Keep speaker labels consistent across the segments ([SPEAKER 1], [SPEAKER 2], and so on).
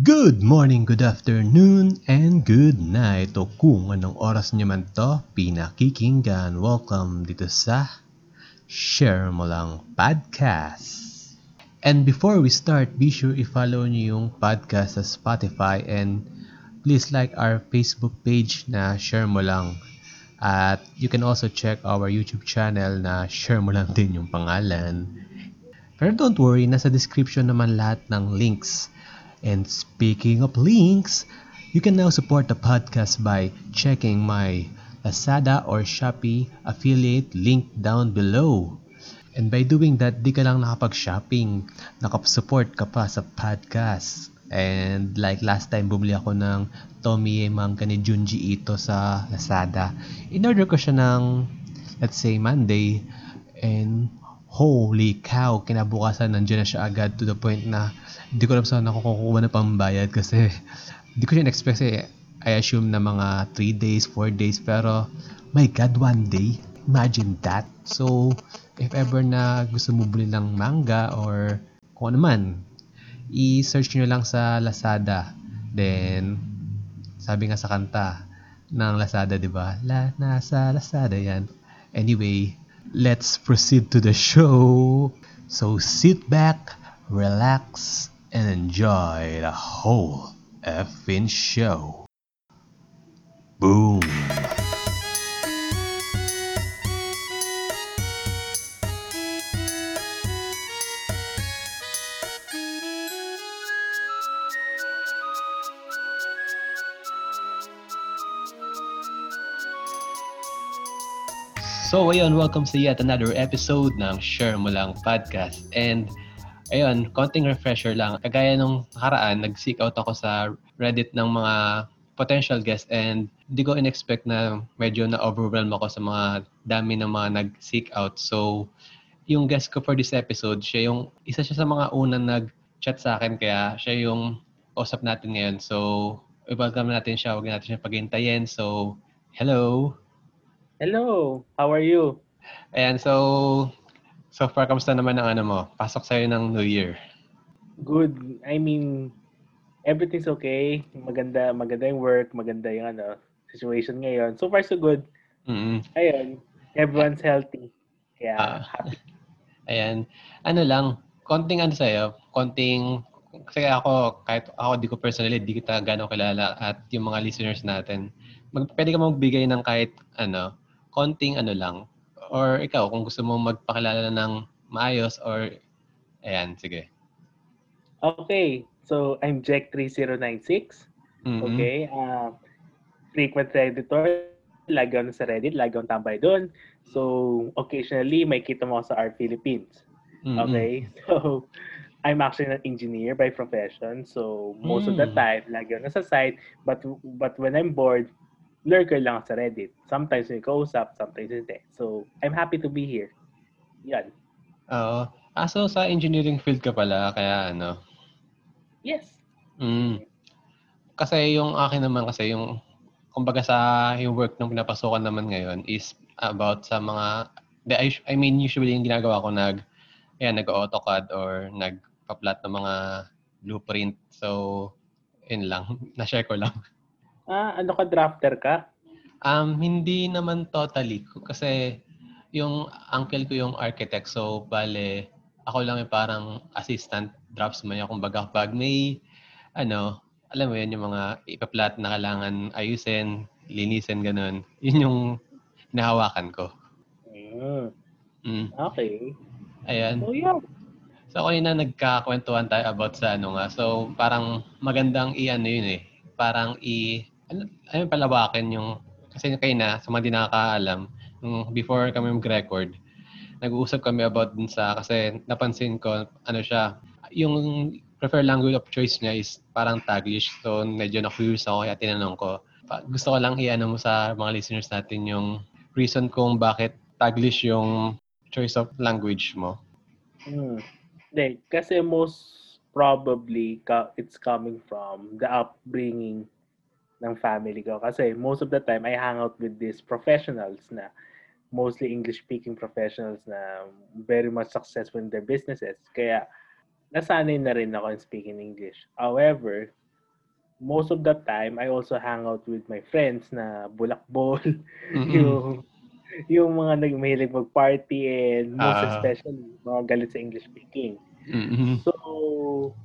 [SPEAKER 1] Good morning, good afternoon, and good night o kung anong oras niyo man to pinakikinggan. Welcome dito sa Share Mo Lang Podcast. And before we start, be sure i-follow niyo yung podcast sa Spotify and please like our Facebook page na Share Mo Lang. At you can also check our YouTube channel na Share Mo Lang din yung pangalan. Pero don't worry, nasa description naman lahat ng links And speaking of links, you can now support the podcast by checking my Lazada or Shopee affiliate link down below. And by doing that, di ka lang nakapag-shopping, nakapasupport ka pa sa podcast. And like last time, bumili ako ng Tommy Mangga ni Junji Ito sa Lazada. In-order ko siya ng, let's say, Monday. And holy cow, kinabukasan nandiyan na siya agad to the point na hindi ko alam saan ako kukuha ng pambayad kasi hindi ko siya expect kasi I assume na mga 3 days, 4 days pero my god, one day? Imagine that. So if ever na gusto mo buli ng manga or kung ano man i-search nyo lang sa Lazada. Then sabi nga sa kanta ng Lazada di ba? La nasa Lazada yan. Anyway let's proceed to the show so sit back relax and enjoy the whole effing show. Boom. So ayun, welcome sa yet another episode ng Share Mo Lang Podcast. And ayun, konting refresher lang. Kagaya nung nakaraan, nag-seek out ako sa Reddit ng mga potential guests and hindi ko in-expect na medyo na-overwhelm ako sa mga dami ng mga nag-seek out. So, yung guest ko for this episode, siya yung isa siya sa mga unang nag-chat sa akin kaya siya yung usap natin ngayon. So, i-welcome natin siya. Huwag natin siya paghintayin. So, hello!
[SPEAKER 2] Hello! How are you?
[SPEAKER 1] Ayan, so So far, kamusta naman ang ano mo? Pasok sa'yo ng New Year.
[SPEAKER 2] Good. I mean, everything's okay. Maganda, maganda yung work, maganda yung ano, situation ngayon. So far, so good.
[SPEAKER 1] Mm-hmm.
[SPEAKER 2] Ayun, everyone's healthy. Kaya
[SPEAKER 1] Ah.
[SPEAKER 2] happy.
[SPEAKER 1] Ayan. Ano lang, konting ano sa'yo, konting, kasi ako, kahit ako di ko personally, di kita gano'ng kilala at yung mga listeners natin, mag, pwede ka magbigay ng kahit ano, konting ano lang, or ikaw, kung gusto mo magpakilala ng maayos or, ayan, sige.
[SPEAKER 2] Okay. So, I'm Jack3096.
[SPEAKER 1] Mhm.
[SPEAKER 2] Okay. Uh, frequent Redditor. Lagi ako sa Reddit. Lagi akong tambay doon. So, occasionally, may kita mo sa R Philippines.
[SPEAKER 1] Mhm.
[SPEAKER 2] Okay? So, I'm actually an engineer by profession. So, most of the
[SPEAKER 1] Mm.
[SPEAKER 2] time, lagi ako nasa site. But, but when I'm bored, lurker lang sa Reddit. Sometimes may kausap, sometimes hindi. So, I'm happy to be here. Yan.
[SPEAKER 1] Oo. Ah, so sa engineering field ka pala, kaya ano,
[SPEAKER 2] Yes.
[SPEAKER 1] Mm. Kasi yung akin naman kasi yung kumbaga sa yung work nung pinapasukan naman ngayon is about sa mga the, I, I mean usually yung ginagawa ko nag ayan, nag-AutoCAD or nagpa-plot ng mga blueprint. So, yun lang. Na-share ko lang.
[SPEAKER 2] Ah, ano ka, drafter ka?
[SPEAKER 1] Um, hindi naman totally. Kasi yung uncle ko yung architect. So, bale, ako lang yung parang assistant draftsman niya. Kumbaga, pag may, ano, alam mo yun, yung mga ipaplat na kailangan ayusin, linisin, ganun. Yun yung nahawakan ko.
[SPEAKER 2] Mm,
[SPEAKER 1] Mm.
[SPEAKER 2] okay.
[SPEAKER 1] Ayan.
[SPEAKER 2] So, yeah.
[SPEAKER 1] So, kanina nagkakwentuhan tayo about sa ano nga. So, parang magandang i-ano yun eh. Parang i... Ayun, palawakin yung... Kasi kayo na, sa mga di nakakaalam, nung before kami mag-record, nag-uusap kami about dun sa... Kasi napansin ko, ano siya, yung preferred language of choice niya is parang Taglish. So, medyo na-curious ako kaya tinanong ko. Gusto ko lang i-ano mo sa mga listeners natin yung reason kung bakit Taglish yung choice of language mo.
[SPEAKER 2] Hmm. Hindi, kasi most probably it's coming from the upbringing ng family ko. Kasi most of the time, I hang out with these professionals na mostly English-speaking professionals na very much successful in their businesses. Kaya nasanay na rin ako in speaking English. However, most of the time, I also hang out with my friends na bulakbol,
[SPEAKER 1] Mm-mm.
[SPEAKER 2] yung yung mga nagmahilig mag-party and most
[SPEAKER 1] Ah.
[SPEAKER 2] especially mga galit sa English speaking.
[SPEAKER 1] Mm-mm.
[SPEAKER 2] So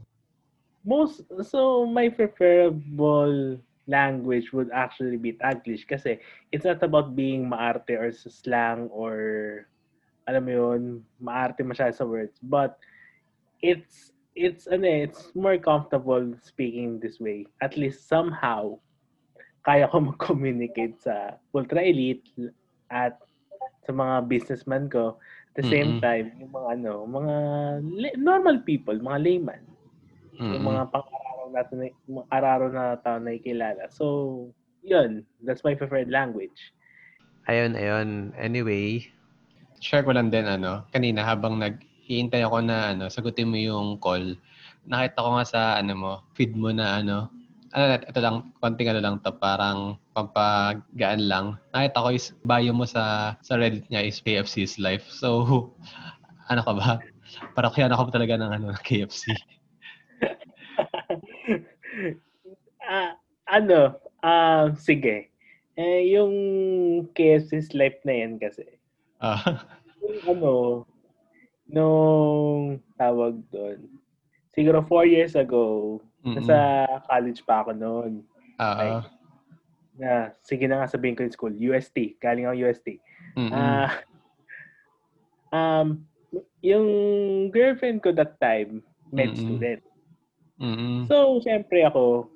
[SPEAKER 2] most so my preferable language would actually be Taglish. Kasi it's not about being maarte or sa slang or alam mo yun, maarte masyado sa words. But it's it's ano eh, it's more comfortable speaking this way. At least somehow kaya ko mag-communicate sa ultra elite at sa mga businessman ko. At the same
[SPEAKER 1] Mm-mm.
[SPEAKER 2] time yung mga ano mga normal people mga layman. Yung
[SPEAKER 1] Mm-mm.
[SPEAKER 2] mga pang-araw natin na, mga araw na tao na ikilala. So, yun. That's my preferred language.
[SPEAKER 1] Ayun, ayun. Anyway, share ko lang din ano, kanina habang nag-iintay ako na ano, sagutin mo yung call. Nakita ko nga sa ano mo, feed mo na ano, ano, ito lang, konting ano lang to, parang pampagaan lang. Nakita ko is bio mo sa sa Reddit niya is KFC's life. So, ano ka ba? Parang kaya ako talaga ng ano, KFC.
[SPEAKER 2] ah, ano, ah, sige. Eh, yung KFC's life na yan kasi,
[SPEAKER 1] Ah,
[SPEAKER 2] yung ano, nung tawag doon, siguro four years ago,
[SPEAKER 1] mm-mm.
[SPEAKER 2] nasa college pa ako noon.
[SPEAKER 1] Ah,
[SPEAKER 2] Na, sige na nga sabihin ko yung school, UST. Galing ako UST.
[SPEAKER 1] mm-mm.
[SPEAKER 2] Ah, um, yung girlfriend ko that time, med
[SPEAKER 1] Mm-mm.
[SPEAKER 2] student.
[SPEAKER 1] Mm-mm.
[SPEAKER 2] So, syempre ako,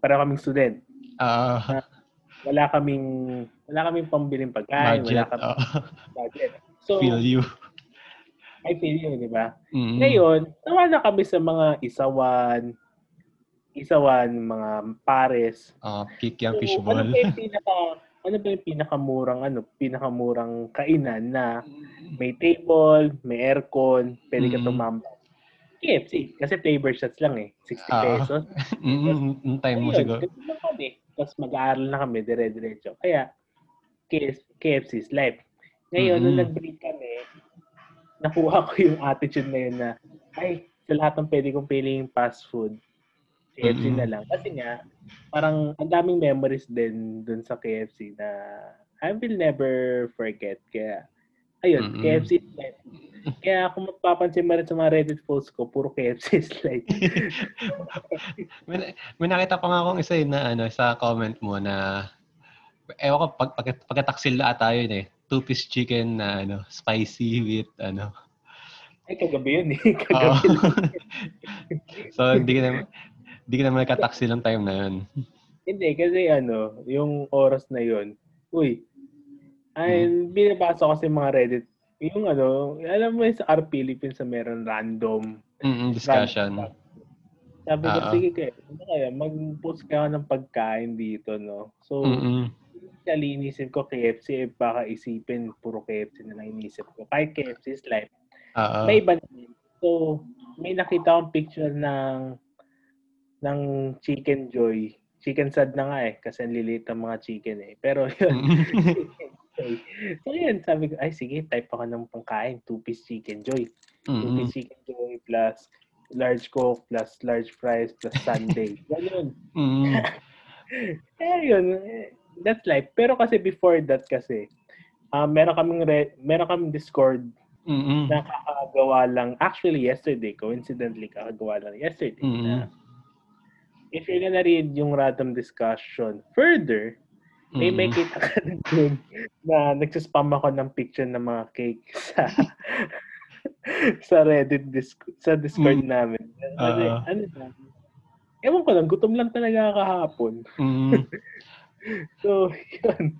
[SPEAKER 2] para kaming student.
[SPEAKER 1] Ah,
[SPEAKER 2] Wala kaming, wala kaming pambiling pagkain,
[SPEAKER 1] budget.
[SPEAKER 2] wala kaming
[SPEAKER 1] ah.
[SPEAKER 2] budget. So,
[SPEAKER 1] feel you.
[SPEAKER 2] I feel you, di ba?
[SPEAKER 1] Mm-mm.
[SPEAKER 2] Ngayon, nawa na kami sa mga isawan, isawan, mga pares.
[SPEAKER 1] Ah, kick yung
[SPEAKER 2] So,
[SPEAKER 1] fishball.
[SPEAKER 2] Ano ba yung pinaka, ano ba yung pinakamurang, ano, pinakamurang kainan na may table, may aircon, pwede ka
[SPEAKER 1] Mm.
[SPEAKER 2] tumambay. KFC. Kasi flavor shots lang eh. 60
[SPEAKER 1] Ah.
[SPEAKER 2] pesos.
[SPEAKER 1] Mm, mm, time mo siguro.
[SPEAKER 2] kami. Tapos mag-aaral na kami, dire-diretso. Kaya, KF- KFC's life. Ngayon, nung
[SPEAKER 1] Mm.
[SPEAKER 2] nag-break kami, nakuha ko yung attitude na yun na, ay, sa lahat ng pwede kong piling fast food, KFC
[SPEAKER 1] Mm-mm.
[SPEAKER 2] na lang. Kasi nga, parang ang daming memories din dun sa KFC na I will never forget. Kaya, ayun,
[SPEAKER 1] Mm-mm.
[SPEAKER 2] KFC is life. Kaya kung mapapansin mo rin sa mga Reddit posts ko, puro KFC is life.
[SPEAKER 1] may, may nakita pa nga akong isa yun na ano, sa comment mo na ewan ko, pag, pag, pagkataksil na ata yun eh. Two-piece chicken na ano, spicy with ano.
[SPEAKER 2] Ay, kagabi yun eh. Kagabi
[SPEAKER 1] so, hindi ka naman, hindi ka naman nagkataksil ng time na yun.
[SPEAKER 2] Hindi, kasi ano, yung oras na yun, uy, ay, binabasa ko kasi mga Reddit, yung ano, alam mo sa R Philippines na meron random
[SPEAKER 1] Mm, discussion.
[SPEAKER 2] random Sabi ko, sige kaya, ano kaya, mag-post ka ng pagkain dito, no? So, inisip ko KFC, eh, baka isipin, puro KFC na lang inisip ko. Kahit KFC is life.
[SPEAKER 1] Oo.
[SPEAKER 2] May iba naman. So, may nakita akong picture ng ng Chicken Joy. Chicken sad na nga eh, kasi ang liliit ang mga chicken eh. Pero yun,
[SPEAKER 1] Mm.
[SPEAKER 2] so yun, sabi ko, ay sige, type ako ng pangkain, two-piece Chicken Joy.
[SPEAKER 1] Mm-mm.
[SPEAKER 2] Two-piece Chicken Joy plus large coke plus large fries plus sundae. Ganun.
[SPEAKER 1] Mm-mm.
[SPEAKER 2] Eh, yun. eh, That's life. Pero kasi before that kasi, ah meron kaming re- meron kaming Discord
[SPEAKER 1] Mm-mm.
[SPEAKER 2] na kakagawa lang actually yesterday coincidentally kakagawa lang yesterday
[SPEAKER 1] Mhm.
[SPEAKER 2] na if you're gonna read yung random discussion further may
[SPEAKER 1] Mm-mm.
[SPEAKER 2] may kita ka na dun na nagsispam ako ng picture ng mga cake sa sa Reddit disc, sa Discord
[SPEAKER 1] Mm.
[SPEAKER 2] namin. Kasi,
[SPEAKER 1] Oo.
[SPEAKER 2] ano na, ewan ko lang, gutom lang talaga kahapon.
[SPEAKER 1] Mm.
[SPEAKER 2] So, yun.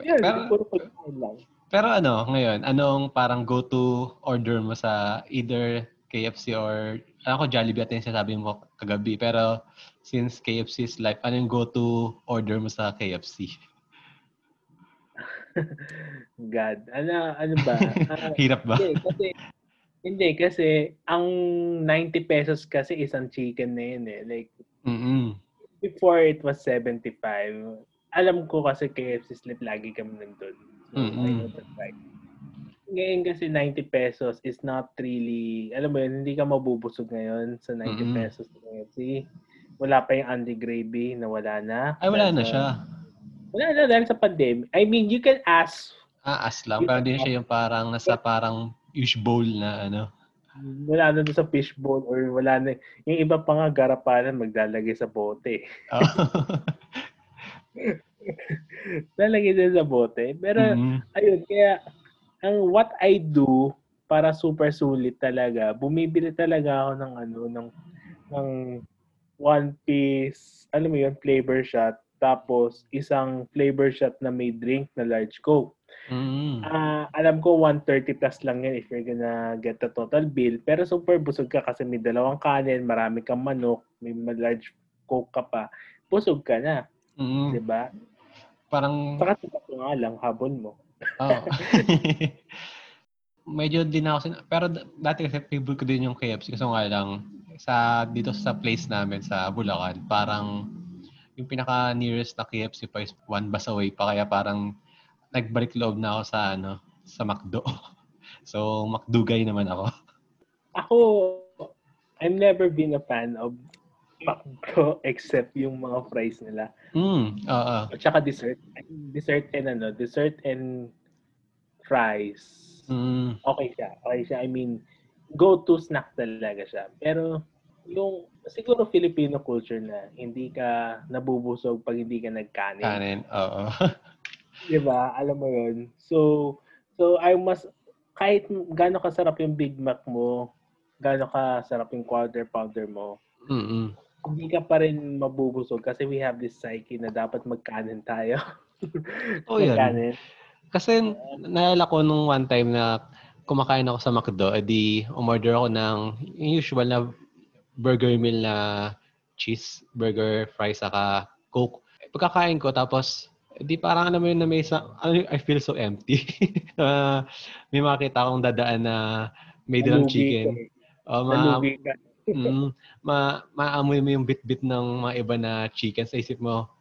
[SPEAKER 2] Yun,
[SPEAKER 1] Pero-
[SPEAKER 2] puro pagkain lang.
[SPEAKER 1] Pero ano, ngayon, anong parang go-to order mo sa either KFC or, ako Jollibee at yung sinasabi mo kagabi, pero since KFC is life, ano yung go-to order mo sa KFC?
[SPEAKER 2] God. Ano, ano ba? Ah,
[SPEAKER 1] Hirap ba?
[SPEAKER 2] Hindi, kasi hindi kasi ang 90 pesos kasi isang chicken na yun eh. Like
[SPEAKER 1] Mm-mm.
[SPEAKER 2] before it was 75. Alam ko kasi KFC Slip lagi kami nandun. So,
[SPEAKER 1] Mm-mm.
[SPEAKER 2] Ngayon kasi 90 pesos is not really, alam mo yun, hindi ka mabubusog ngayon sa 90
[SPEAKER 1] Mm-mm.
[SPEAKER 2] pesos sa KFC. Wala pa yung Andy Gravy na wala na.
[SPEAKER 1] Ay, wala na siya.
[SPEAKER 2] Wala na dahil sa pandemic. I mean, you can ask.
[SPEAKER 1] Ah, as lang. Pero hindi siya yung parang nasa parang fish bowl na ano.
[SPEAKER 2] Wala na doon sa fishbowl or wala na. Yung iba pa nga garapalan maglalagay sa bote.
[SPEAKER 1] Oh.
[SPEAKER 2] Lalagay din sa bote. Pero
[SPEAKER 1] Mhm.
[SPEAKER 2] ayun, kaya ang what I do para super sulit talaga, bumibili talaga ako ng ano, ng, ng one piece, alam mo yun, flavor shot, tapos isang flavor shot na may drink na large coke.
[SPEAKER 1] Mhm.
[SPEAKER 2] Ah, alam ko 130 plus lang yan if you're gonna get the total bill. Pero super busog ka kasi may dalawang kanin, marami kang manok, may large coke ka pa. Busog ka na. 'di ba?
[SPEAKER 1] Parang
[SPEAKER 2] Saka ito nga lang habon mo.
[SPEAKER 1] Oo. Medyo din ako sin- pero dati kasi favorite ko din yung KFC kasi nga lang sa dito sa place namin sa Bulacan parang yung pinaka nearest na KFC pa is one bus away pa kaya parang nagbalik loob na ako sa ano sa McDo. So McDugay naman ako.
[SPEAKER 2] Ako, I've never been a fan of McDo except yung mga fries nila.
[SPEAKER 1] Mm, oo.
[SPEAKER 2] At saka dessert. Dessert and ano, dessert and fries.
[SPEAKER 1] Mm,
[SPEAKER 2] Okay siya. Okay siya. I mean, go-to snack talaga siya. Pero yung siguro Filipino culture na hindi ka nabubusog pag hindi ka nagkanin.
[SPEAKER 1] kanin. Oo.
[SPEAKER 2] 'Di ba? Alam mo 'yun. So so I must kahit gaano kasarap yung Big Mac mo, gaano kasarap yung quarter pounder mo,
[SPEAKER 1] Mm.
[SPEAKER 2] hindi ka pa rin mabubusog kasi we have this psyche na dapat magkanin tayo.
[SPEAKER 1] Oh, yan.
[SPEAKER 2] magkanin.
[SPEAKER 1] Kasi naalala ko nung one time na kumakain ako sa McDo, edi umorder ako ng usual na burger meal na cheese, burger, fries, saka coke. Pagkakain ko, tapos, di parang alam mo yun na may isa, ano, I feel so empty. Ah, may makita akong dadaan na may dalang chicken. O, ma,
[SPEAKER 2] Nalugi ka.
[SPEAKER 1] mm, ma, maamoy mo yung bit-bit ng mga iba na chicken sa isip mo,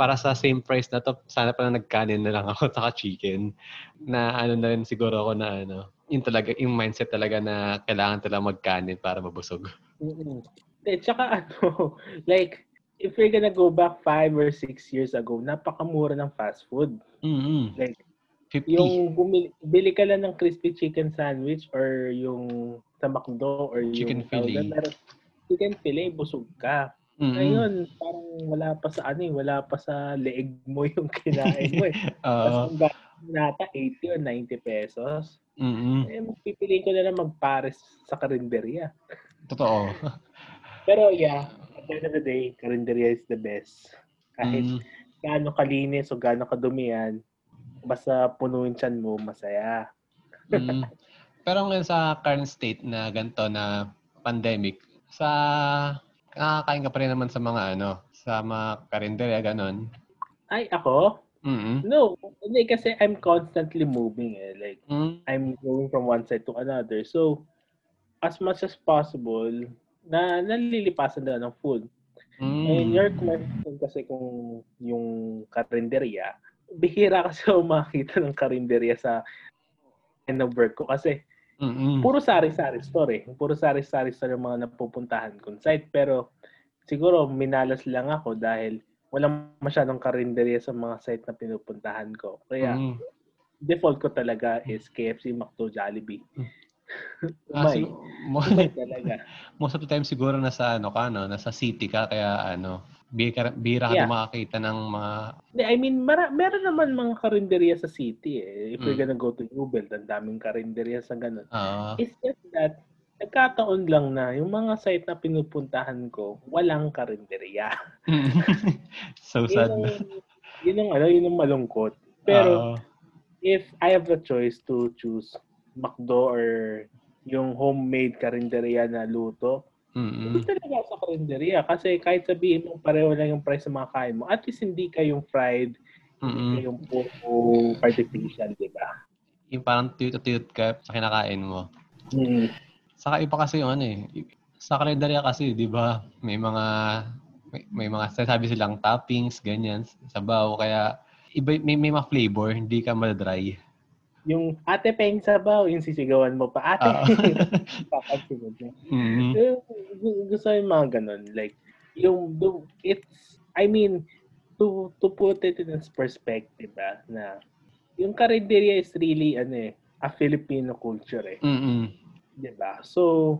[SPEAKER 1] para sa same price na to, sana pala nagkanin na lang ako saka chicken. Na ano na rin siguro ako na ano, yung talaga, yung mindset talaga na kailangan talaga magkanin para mabusog.
[SPEAKER 2] Mm-mm. Eh, tsaka ano, like, if you're gonna go back five or six years ago, napakamura ng fast food.
[SPEAKER 1] Mm-hmm.
[SPEAKER 2] Like,
[SPEAKER 1] 50.
[SPEAKER 2] yung bumili, bili ka lang ng crispy chicken sandwich or yung sa McDo or
[SPEAKER 1] Chicken
[SPEAKER 2] yung
[SPEAKER 1] fillet.
[SPEAKER 2] meron- chicken fillet, busog ka.
[SPEAKER 1] Mm-mm.
[SPEAKER 2] Ngayon, parang wala pa sa ano eh, wala pa sa leeg mo yung kinain mo eh.
[SPEAKER 1] Oo.
[SPEAKER 2] Tapos mo nata 80 or 90 pesos.
[SPEAKER 1] Mm-mm.
[SPEAKER 2] Eh, pipiliin ko na lang magpares sa karinderya.
[SPEAKER 1] Totoo.
[SPEAKER 2] Pero yeah, at the end of the day, karinderya is the best. Kahit
[SPEAKER 1] Mm.
[SPEAKER 2] gaano kalinis o gaano kadumi yan, basta punuin tiyan mo, masaya.
[SPEAKER 1] Mm. Pero ngayon sa current state na ganito na pandemic, sa nakakain ka pa rin naman sa mga ano, sa mga karinderya, ganon.
[SPEAKER 2] Ay, ako?
[SPEAKER 1] Mm-mm.
[SPEAKER 2] No, hindi kasi I'm constantly moving eh. Like,
[SPEAKER 1] Mm.
[SPEAKER 2] I'm going from one side to another. So, as much as possible, na nalilipasan na ng food.
[SPEAKER 1] Mm.
[SPEAKER 2] And your question kasi kung yung karinderya, bihira kasi ako makakita ng karinderya sa end of work ko kasi
[SPEAKER 1] Mm-mm.
[SPEAKER 2] puro sari-sari store eh. Puro sari-sari store yung mga napupuntahan kong site. Pero siguro minalas lang ako dahil walang masyadong karinderya sa mga site na pinupuntahan ko. Kaya
[SPEAKER 1] Mm.
[SPEAKER 2] default ko talaga is KFC, McDo, Jollibee.
[SPEAKER 1] Ah,
[SPEAKER 2] Umay.
[SPEAKER 1] sig- mo-
[SPEAKER 2] Umay talaga.
[SPEAKER 1] most of the time siguro nasa ano ka no, nasa city ka kaya ano, bihira ka
[SPEAKER 2] Yeah.
[SPEAKER 1] na makakita ng mga
[SPEAKER 2] I mean, mara- meron naman mga karinderya sa city eh. If you're
[SPEAKER 1] Mm.
[SPEAKER 2] gonna go to Newbelt, ang daming karinderya sa ganun.
[SPEAKER 1] ah,
[SPEAKER 2] It's just that, nagkataon lang na yung mga site na pinupuntahan ko, walang karinderya.
[SPEAKER 1] so
[SPEAKER 2] Yun
[SPEAKER 1] sad.
[SPEAKER 2] ang, yun ang, ano, yun ang malungkot. Pero,
[SPEAKER 1] Ah,
[SPEAKER 2] if I have the choice to choose McDo or yung homemade karinderya na luto,
[SPEAKER 1] mm-mm.
[SPEAKER 2] hindi talaga sa karinderya. Kasi kahit sabihin mo pareho lang yung price sa mga kain mo, at least hindi ka yung fried, hindi
[SPEAKER 1] Mm-mm.
[SPEAKER 2] ka yung puro artificial, di ba?
[SPEAKER 1] Yung parang tuyot-tuyot ka sa kinakain mo.
[SPEAKER 2] Mm.
[SPEAKER 1] Saka iba kasi yung ano eh. Sa kalendarya kasi, di ba, may mga may, may mga sasabi silang toppings, ganyan, sabaw. Kaya iba, may, may mga flavor, hindi ka madry.
[SPEAKER 2] Yung ate peng sabaw, yung sisigawan mo pa, ate,
[SPEAKER 1] Ah.
[SPEAKER 2] papansin mo na.
[SPEAKER 1] mm
[SPEAKER 2] Yung- Gusto yung mga ganun. Like, yung, it's, I mean, to to put it in perspective, ah, na yung karinderya is really, ano eh, a Filipino culture eh.
[SPEAKER 1] Mm-mm.
[SPEAKER 2] 'di ba? So,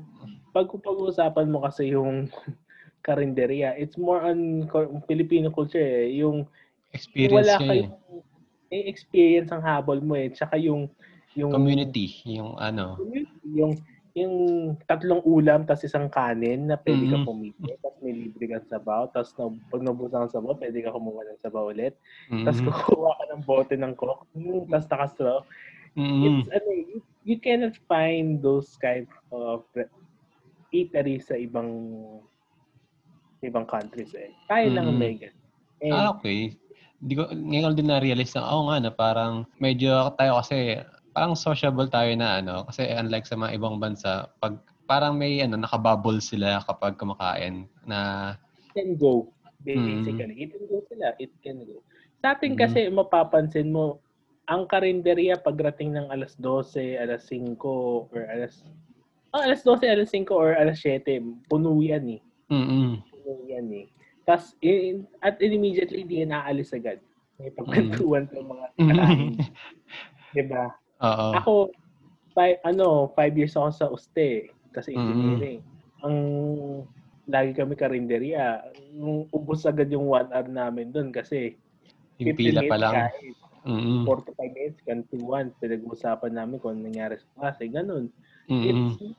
[SPEAKER 2] pag pag-uusapan mo kasi yung karinderya, it's more on Filipino culture eh. Yung
[SPEAKER 1] Experience
[SPEAKER 2] wala
[SPEAKER 1] niya eh.
[SPEAKER 2] Eh, experience ang habol mo eh. Tsaka yung yung
[SPEAKER 1] Community, yung ano.
[SPEAKER 2] yung yung tatlong ulam tapos isang kanin na pwede ka
[SPEAKER 1] Mhm.
[SPEAKER 2] pumili tapos may libre kang sabaw tapos na, pag nabusan ang sabaw pwede ka kumuha ng sabaw ulit tapos
[SPEAKER 1] Mm-mm.
[SPEAKER 2] kukuha ka ng bote ng coke mm, tapos nakastraw
[SPEAKER 1] Mm-mm.
[SPEAKER 2] it's ano, you, you cannot find those kind of eateries sa ibang ibang countries eh. Tayo lang ang
[SPEAKER 1] Mm.
[SPEAKER 2] may ganun.
[SPEAKER 1] Ah, okay. Di ko, ngayon ko din na-realize na, oo nga na parang medyo tayo kasi, parang sociable tayo na ano, kasi unlike sa mga ibang bansa, pag parang may ano, nakabubble sila kapag kumakain na,
[SPEAKER 2] it can go.
[SPEAKER 1] Mm.
[SPEAKER 2] Basically, it can go sila. It can go. Sa atin
[SPEAKER 1] Mm.
[SPEAKER 2] kasi, mapapansin mo, ang karinderya pagrating ng alas 12, alas 5, or alas oh, alas 12, alas 5, or alas 7, puno yan eh.
[SPEAKER 1] mm
[SPEAKER 2] Puno yan eh. Tapos, in, at immediately, hindi yan aalis agad. May pagkwentuhan sa mga kain. diba?
[SPEAKER 1] Oo.
[SPEAKER 2] Ako, five, ano, five years ako sa USTE kasi
[SPEAKER 1] Mm.
[SPEAKER 2] engineering. Ang lagi kami karinderya, nung ubos agad yung one hour namin doon kasi
[SPEAKER 1] Yung
[SPEAKER 2] 15
[SPEAKER 1] pila pa lang. Mm-mm.
[SPEAKER 2] 45 minutes, kantuan, pinag-uusapan namin kung nangyari sa klase, ganun.
[SPEAKER 1] Mm-mm.
[SPEAKER 2] It's,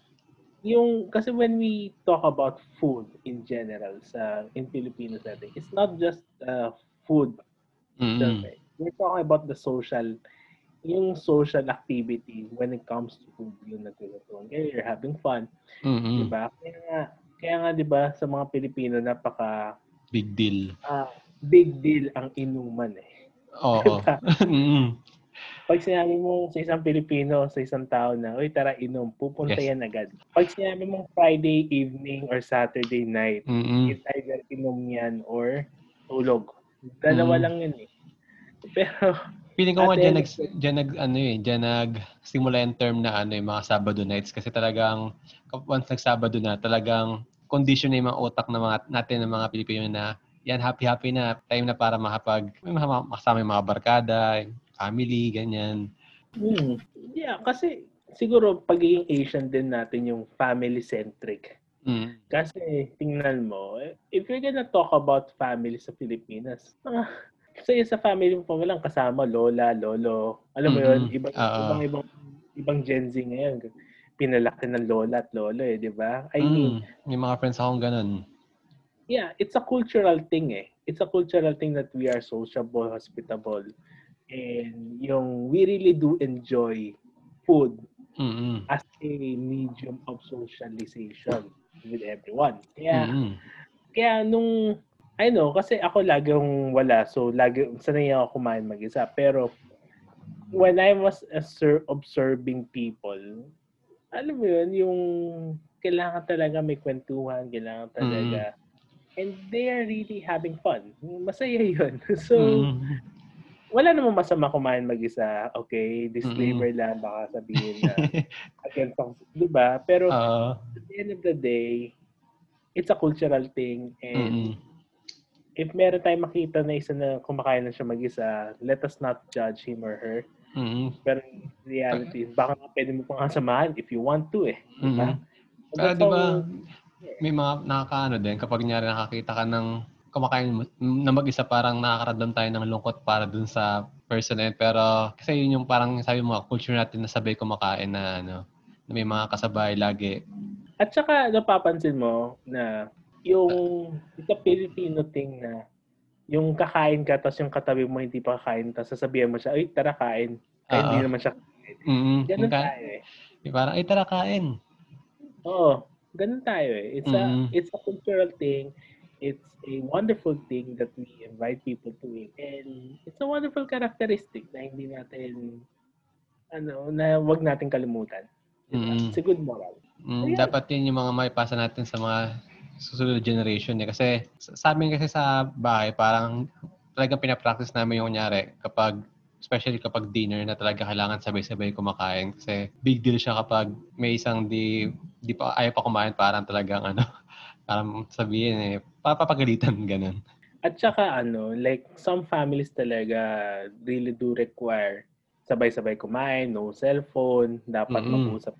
[SPEAKER 2] yung, kasi when we talk about food in general sa in Filipino setting, it's not just uh, food. Okay. We're talking about the social, yung social activity when it comes to food yung nagtutulong. Kaya you're having fun,
[SPEAKER 1] Mm-mm.
[SPEAKER 2] di ba? Kaya nga, kaya nga di ba sa mga Pilipino napaka
[SPEAKER 1] Big deal.
[SPEAKER 2] ah, big deal ang inuman eh.
[SPEAKER 1] Oo.
[SPEAKER 2] Diba?
[SPEAKER 1] Mm-mm.
[SPEAKER 2] Pag sinabi mo sa isang Pilipino, sa isang tao na, uy, tara inom, pupunta
[SPEAKER 1] Yes.
[SPEAKER 2] yan agad. Pag sinabi mo Friday evening or Saturday night,
[SPEAKER 1] Mm-mm.
[SPEAKER 2] it's either inom yan or tulog. Dalawa
[SPEAKER 1] Mm.
[SPEAKER 2] lang yun eh. Pero,
[SPEAKER 1] Feeling ko nga dyan, nag, dyan nag, ano eh, dyan nag-simula yung term na ano yung mga Sabado nights kasi talagang once nag-Sabado na, talagang condition na yung mga utak na mga, natin ng mga Pilipino na yan, happy-happy na, time na para makapag, may makasama yung mga barkada, family, ganyan.
[SPEAKER 2] Hmm. Yeah, kasi siguro pagiging Asian din natin yung family-centric.
[SPEAKER 1] Mm.
[SPEAKER 2] Kasi tingnan mo, eh, if you're gonna talk about family sa Pilipinas, mga sa family mo pa lang kasama lola, lolo. Alam mo yun,
[SPEAKER 1] Mm-mm.
[SPEAKER 2] ibang,
[SPEAKER 1] Oo.
[SPEAKER 2] ibang ibang ibang Gen Z ngayon. Pinalaki ng lola at lolo eh, di ba? I mean,
[SPEAKER 1] Mm. May mga friends akong ganun.
[SPEAKER 2] yeah, it's a cultural thing eh. It's a cultural thing that we are sociable, hospitable. And yung we really do enjoy food
[SPEAKER 1] Mm-mm.
[SPEAKER 2] as a medium of socialization with everyone. Kaya,
[SPEAKER 1] Mm-mm.
[SPEAKER 2] kaya nung, I know, kasi ako lagi yung wala, so lagi, sanay ako kumain mag-isa. Pero, when I was obser- observing people, alam mo yun, yung kailangan talaga may kwentuhan, kailangan talaga, and they are really having fun. Masaya yun. So,
[SPEAKER 1] Mm-mm.
[SPEAKER 2] Wala namang masama kumain mag-isa. Okay, disclaimer lang, baka sabihin na against di ba? Pero
[SPEAKER 1] Oo.
[SPEAKER 2] at the end of the day, it's a cultural thing and
[SPEAKER 1] Mm-mm.
[SPEAKER 2] if meron tayong makita na isa na kumakain na siya mag-isa, let us not judge him or her.
[SPEAKER 1] Mm-mm.
[SPEAKER 2] Pero reality, baka nga pwede mo pa nga samahan if you want to eh. Di ba?
[SPEAKER 1] Mm-mm.
[SPEAKER 2] And
[SPEAKER 1] Pero
[SPEAKER 2] that's
[SPEAKER 1] di ba, may mga nakakaano din, kapag nyari nakakita ka ng kumakain na mag-isa, parang nakakaramdam tayo ng lungkot para dun sa person na yun. Pero kasi yun yung parang sabi mo, culture natin na sabay kumakain na ano, na may mga kasabay lagi.
[SPEAKER 2] At saka napapansin mo na yung it's a Filipino thing na yung kakain ka tapos yung katabi mo hindi pa kakain tapos sasabihan mo siya, ay tara kain. Ay, hindi
[SPEAKER 1] Oo.
[SPEAKER 2] naman siya.
[SPEAKER 1] Mm-mm.
[SPEAKER 2] Ganun
[SPEAKER 1] Yung ka-
[SPEAKER 2] tayo eh.
[SPEAKER 1] parang, ay tara kain.
[SPEAKER 2] Oo, ganun tayo eh. It's a
[SPEAKER 1] Mm.
[SPEAKER 2] it's a cultural thing. It's a wonderful thing that we invite people to it. And it's a wonderful characteristic na hindi natin ano, na wag natin kalimutan.
[SPEAKER 1] Mm.
[SPEAKER 2] It's a good moral.
[SPEAKER 1] Mm,
[SPEAKER 2] Ayan.
[SPEAKER 1] dapat yun yung mga maipasa natin sa mga susunod generation eh. Kasi sa sa amin kasi sa bahay, parang talagang pinapractice namin yung kunyari kapag especially kapag dinner na talaga kailangan sabay-sabay kumakain kasi big deal siya kapag may isang di di pa ayaw pa kumain parang talagang ano Parang sabihin eh, papapagalitan ganun.
[SPEAKER 2] At saka ano, like some families talaga really do require sabay-sabay kumain, no cellphone, dapat
[SPEAKER 1] Mm.
[SPEAKER 2] mag-usap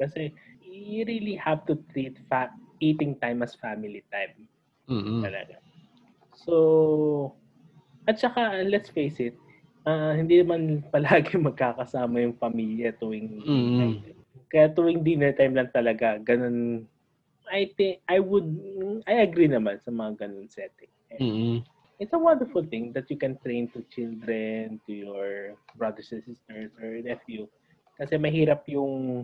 [SPEAKER 2] Kasi you really have to treat fa- eating time as family time
[SPEAKER 1] Mm.
[SPEAKER 2] talaga. So, at saka let's face it, ah, hindi naman palagi magkakasama yung pamilya tuwing
[SPEAKER 1] Mm.
[SPEAKER 2] kaya tuwing dinner time lang talaga, ganun I think I would I agree naman sa mga ganun setting.
[SPEAKER 1] Mm.
[SPEAKER 2] It's a wonderful thing that you can train to children, to your brothers and sisters or nephew. Kasi mahirap yung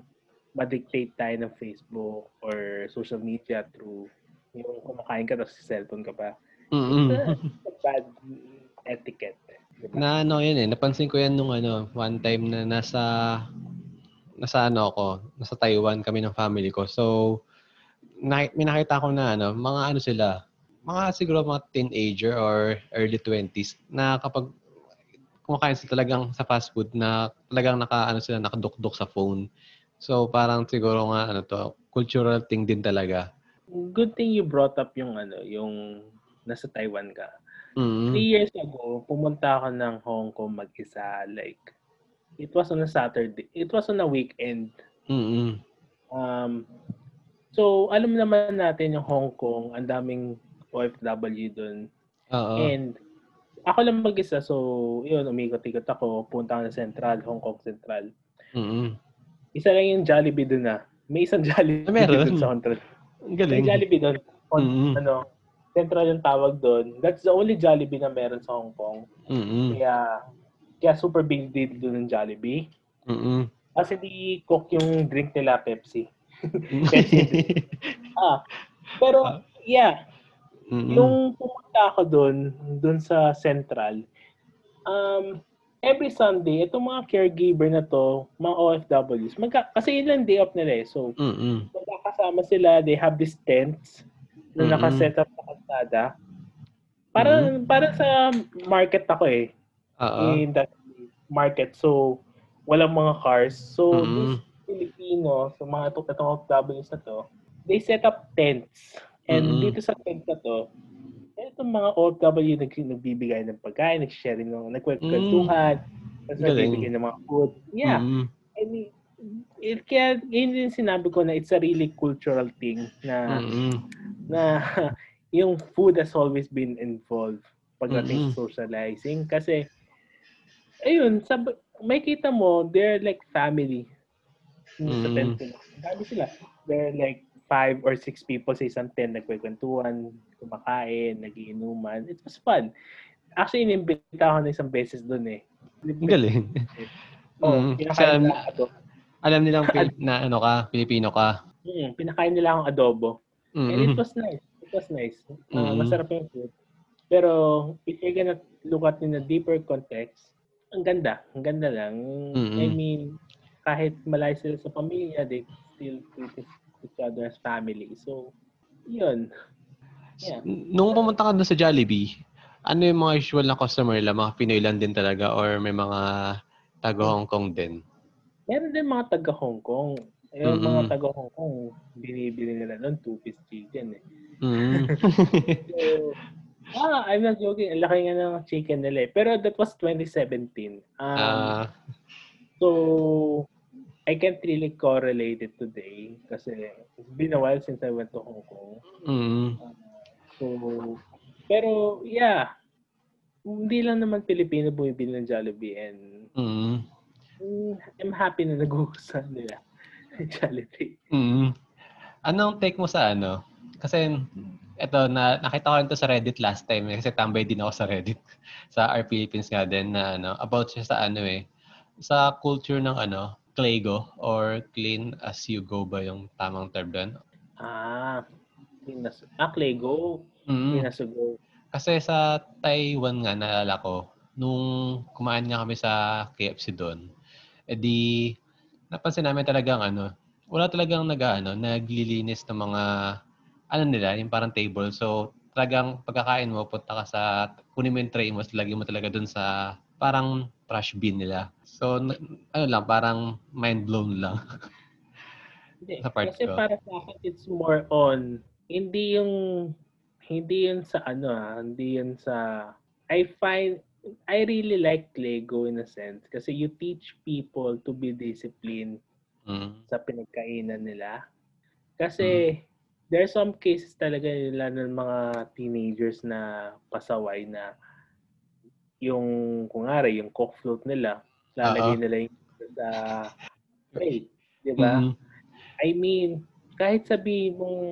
[SPEAKER 2] ma-dictate tayo ng Facebook or social media through yung kumakain ka tapos cellphone ka pa.
[SPEAKER 1] Mm.
[SPEAKER 2] It's a bad etiquette. Diba?
[SPEAKER 1] Na ano yun eh, napansin ko yan nung ano, one time na nasa nasa ano ako, nasa Taiwan kami ng family ko. So, na, may nakita ko na ano, mga ano sila, mga siguro mga teenager or early 20s na kapag kumakain sila talagang sa fast food na talagang naka ano sila nakadukdok sa phone. So parang siguro nga ano to, cultural thing din talaga.
[SPEAKER 2] Good thing you brought up yung ano, yung nasa Taiwan ka.
[SPEAKER 1] Mm.
[SPEAKER 2] Three years ago, pumunta ako ng Hong Kong mag-isa. Like, it was on a Saturday. It was on a weekend.
[SPEAKER 1] Mm.
[SPEAKER 2] Um, so, alam naman natin yung Hong Kong, ang daming OFW dun.
[SPEAKER 1] Oo.
[SPEAKER 2] And, ako lang mag-isa. So, yun, umikot-ikot ako. Punta ako sa Central, Hong Kong Central.
[SPEAKER 1] Mm.
[SPEAKER 2] Isa lang yung Jollibee dun na. May isang Jollibee
[SPEAKER 1] Ah, meron?
[SPEAKER 2] dun sa Central.
[SPEAKER 1] Ang
[SPEAKER 2] May
[SPEAKER 1] galing.
[SPEAKER 2] Jollibee dun. On,
[SPEAKER 1] Mm.
[SPEAKER 2] Ano, Central yung tawag doon. That's the only Jollibee na meron sa Hong Kong.
[SPEAKER 1] Mm.
[SPEAKER 2] Kaya, kaya super big deal doon ng Jollibee.
[SPEAKER 1] Mm.
[SPEAKER 2] Kasi di cook yung drink nila Pepsi. Ah, pero yeah,
[SPEAKER 1] Mm.
[SPEAKER 2] yung pumunta ako doon, doon sa Central, um, every Sunday, itong mga caregiver na to, mga OFWs, magka, kasi yun lang day off nila eh. So,
[SPEAKER 1] Mm.
[SPEAKER 2] magkakasama sila, they have these tents na
[SPEAKER 1] Mm-mm.
[SPEAKER 2] nakaset up sa kalsada. Para, para sa market ako eh.
[SPEAKER 1] Oo.
[SPEAKER 2] in that market. So, walang mga cars. So,
[SPEAKER 1] Mm.
[SPEAKER 2] these Filipino, so mga itong, itong OFWs na to, they set up tents. And
[SPEAKER 1] Mm.
[SPEAKER 2] dito sa tent na to, itong mga OFW nag, nagbibigay ng pagkain, nag-share ng nagkwekwentuhan, tapos
[SPEAKER 1] Mm. Galing.
[SPEAKER 2] nagbibigay ng mga food. Yeah.
[SPEAKER 1] Mm.
[SPEAKER 2] I mean, it, kaya yun din sinabi ko na it's a really cultural thing na
[SPEAKER 1] Mm.
[SPEAKER 2] na yung food has always been involved pagdating
[SPEAKER 1] Mm-mm.
[SPEAKER 2] sa socializing kasi ayun sab may kita mo they're like family mm. sa
[SPEAKER 1] Mm.
[SPEAKER 2] tent nila. Dami sila they're like five or six people sa isang tent nagkwekwentuhan kumakain nagiinuman it was fun actually inimbita ako na isang beses doon eh
[SPEAKER 1] Ang galing.
[SPEAKER 2] oh,
[SPEAKER 1] Mm.
[SPEAKER 2] Pinakain
[SPEAKER 1] alam,
[SPEAKER 2] nila ako adobo.
[SPEAKER 1] alam nilang Pil- na ano ka, Pilipino ka.
[SPEAKER 2] Mm, pinakain nila akong adobo And it
[SPEAKER 1] Mm.
[SPEAKER 2] was nice. It was nice. Uh,
[SPEAKER 1] Mm.
[SPEAKER 2] Masarap yung food. Pero if you're gonna look at in a deeper context, ang ganda. Ang ganda lang.
[SPEAKER 1] Mm-mm.
[SPEAKER 2] I mean, kahit malayo sila sa pamilya, they still treat each other as family. So, yun. Yeah.
[SPEAKER 1] Nung pumunta ka doon sa Jollibee, ano yung mga usual na customer nila? Mga Pinoy lang din talaga or may mga taga Hong Kong din?
[SPEAKER 2] Meron din mga taga Hong Kong. Yung
[SPEAKER 1] Mm-mm.
[SPEAKER 2] mga taga Hong Kong, binibili nila doon two-piece chicken eh.
[SPEAKER 1] Mm.
[SPEAKER 2] So, ah, I'm not joking. Ang laki nga ng chicken nila eh. Pero that was 2017. Um,
[SPEAKER 1] Ah,
[SPEAKER 2] So, I can't really correlate it today kasi it's been a while since I went to Hong Kong.
[SPEAKER 1] mm.
[SPEAKER 2] So, pero yeah, hindi lang naman Pilipino bumibili ng Jollibee and
[SPEAKER 1] Mm.
[SPEAKER 2] mm, I'm happy na nagugustuhan nila ng Jollibee.
[SPEAKER 1] Mm. Anong take mo sa ano? Kasi eto na nakita ko rin to sa Reddit last time eh, kasi tambay din ako sa Reddit sa Our Philippines nga din na ano about siya sa ano eh sa culture ng ano Claygo or clean as you go ba yung tamang term doon?
[SPEAKER 2] Ah, Pinas ah, Claygo.
[SPEAKER 1] Mm.
[SPEAKER 2] Pinasugo.
[SPEAKER 1] Kasi sa Taiwan nga naalala ko nung kumain nga kami sa KFC doon. edi napansin namin talagang ano, wala talagang nag ano, naglilinis ng mga ano nila, yung parang table. So talagang pagkakain mo, punta ka sa kunin mo yung tray mo, lagyan mo talaga doon sa parang trash bin nila. So ano lang, parang mind blown lang.
[SPEAKER 2] Hindi,
[SPEAKER 1] Sa part
[SPEAKER 2] kasi
[SPEAKER 1] ko.
[SPEAKER 2] para sa akin, it's more on hindi yung hindi yun sa ano ah, hindi yun sa I find I really like Lego in a sense kasi you teach people to be disciplined
[SPEAKER 1] Mm.
[SPEAKER 2] sa pinagkainan nila. Kasi there are some cases talaga nila ng mga teenagers na pasaway na yung kunwari yung coke float nila lalagay nila yung sa plate, 'di ba?
[SPEAKER 1] Mm.
[SPEAKER 2] I mean, kahit sabihin mong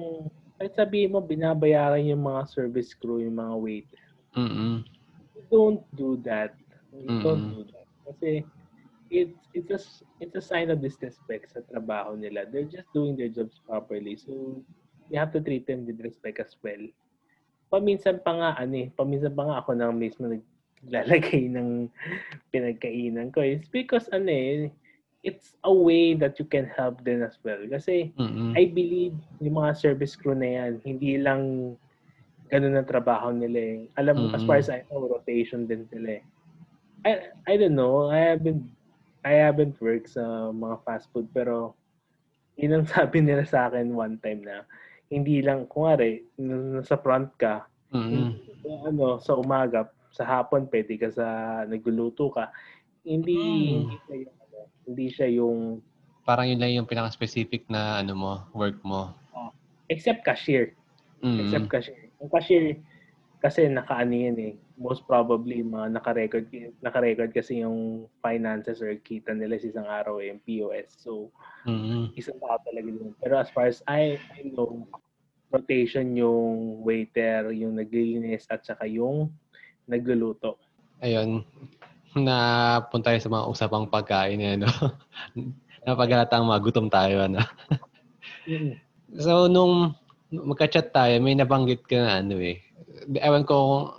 [SPEAKER 2] kahit sabihin mo binabayaran yung mga service crew, yung mga waiter.
[SPEAKER 1] Mm.
[SPEAKER 2] You don't do that. You don't
[SPEAKER 1] Mm-mm.
[SPEAKER 2] do that. Kasi it's it's a it's a sign of disrespect sa trabaho nila. They're just doing their jobs properly. So you have to treat them with respect as well. Paminsan pa nga ano eh, paminsan pa nga ako nang mismo naglalagay ng pinagkainan ko. It's because ano eh, it's a way that you can help them as well. Kasi
[SPEAKER 1] Mm.
[SPEAKER 2] I believe yung mga service crew na yan, hindi lang ganun ang trabaho nila eh. Alam mo, as
[SPEAKER 1] Mm.
[SPEAKER 2] far as I know, rotation din sila eh. I, I don't know, I haven't I haven't worked sa mga fast food pero yun ang sabi nila sa akin one time na hindi lang, kunwari, nasa front ka,
[SPEAKER 1] Mm.
[SPEAKER 2] ano, sa umaga, sa hapon, pwede ka sa nagluluto ka. Hindi,
[SPEAKER 1] Mm.
[SPEAKER 2] hindi siya yung, ano, hindi siya yung,
[SPEAKER 1] Parang yun lang yung pinaka-specific na ano mo, work mo.
[SPEAKER 2] except cashier.
[SPEAKER 1] Mm.
[SPEAKER 2] Except cashier. Yung cashier, kasi nakaano yan eh. Most probably, mga naka-record, naka-record kasi yung finances or kita nila sa isang araw eh, yung POS. So,
[SPEAKER 1] Mm.
[SPEAKER 2] isang tao talaga yun. Pero as far as I, I know, rotation yung waiter, yung naglilinis, at saka yung nagluluto.
[SPEAKER 1] Ayun, napunta tayo sa mga usapang pagkain eh, no? Napaghalatang magutom tayo, ano? So, nung magka-chat tayo, may nabanggit ka na ano eh. Ewan ko, kung-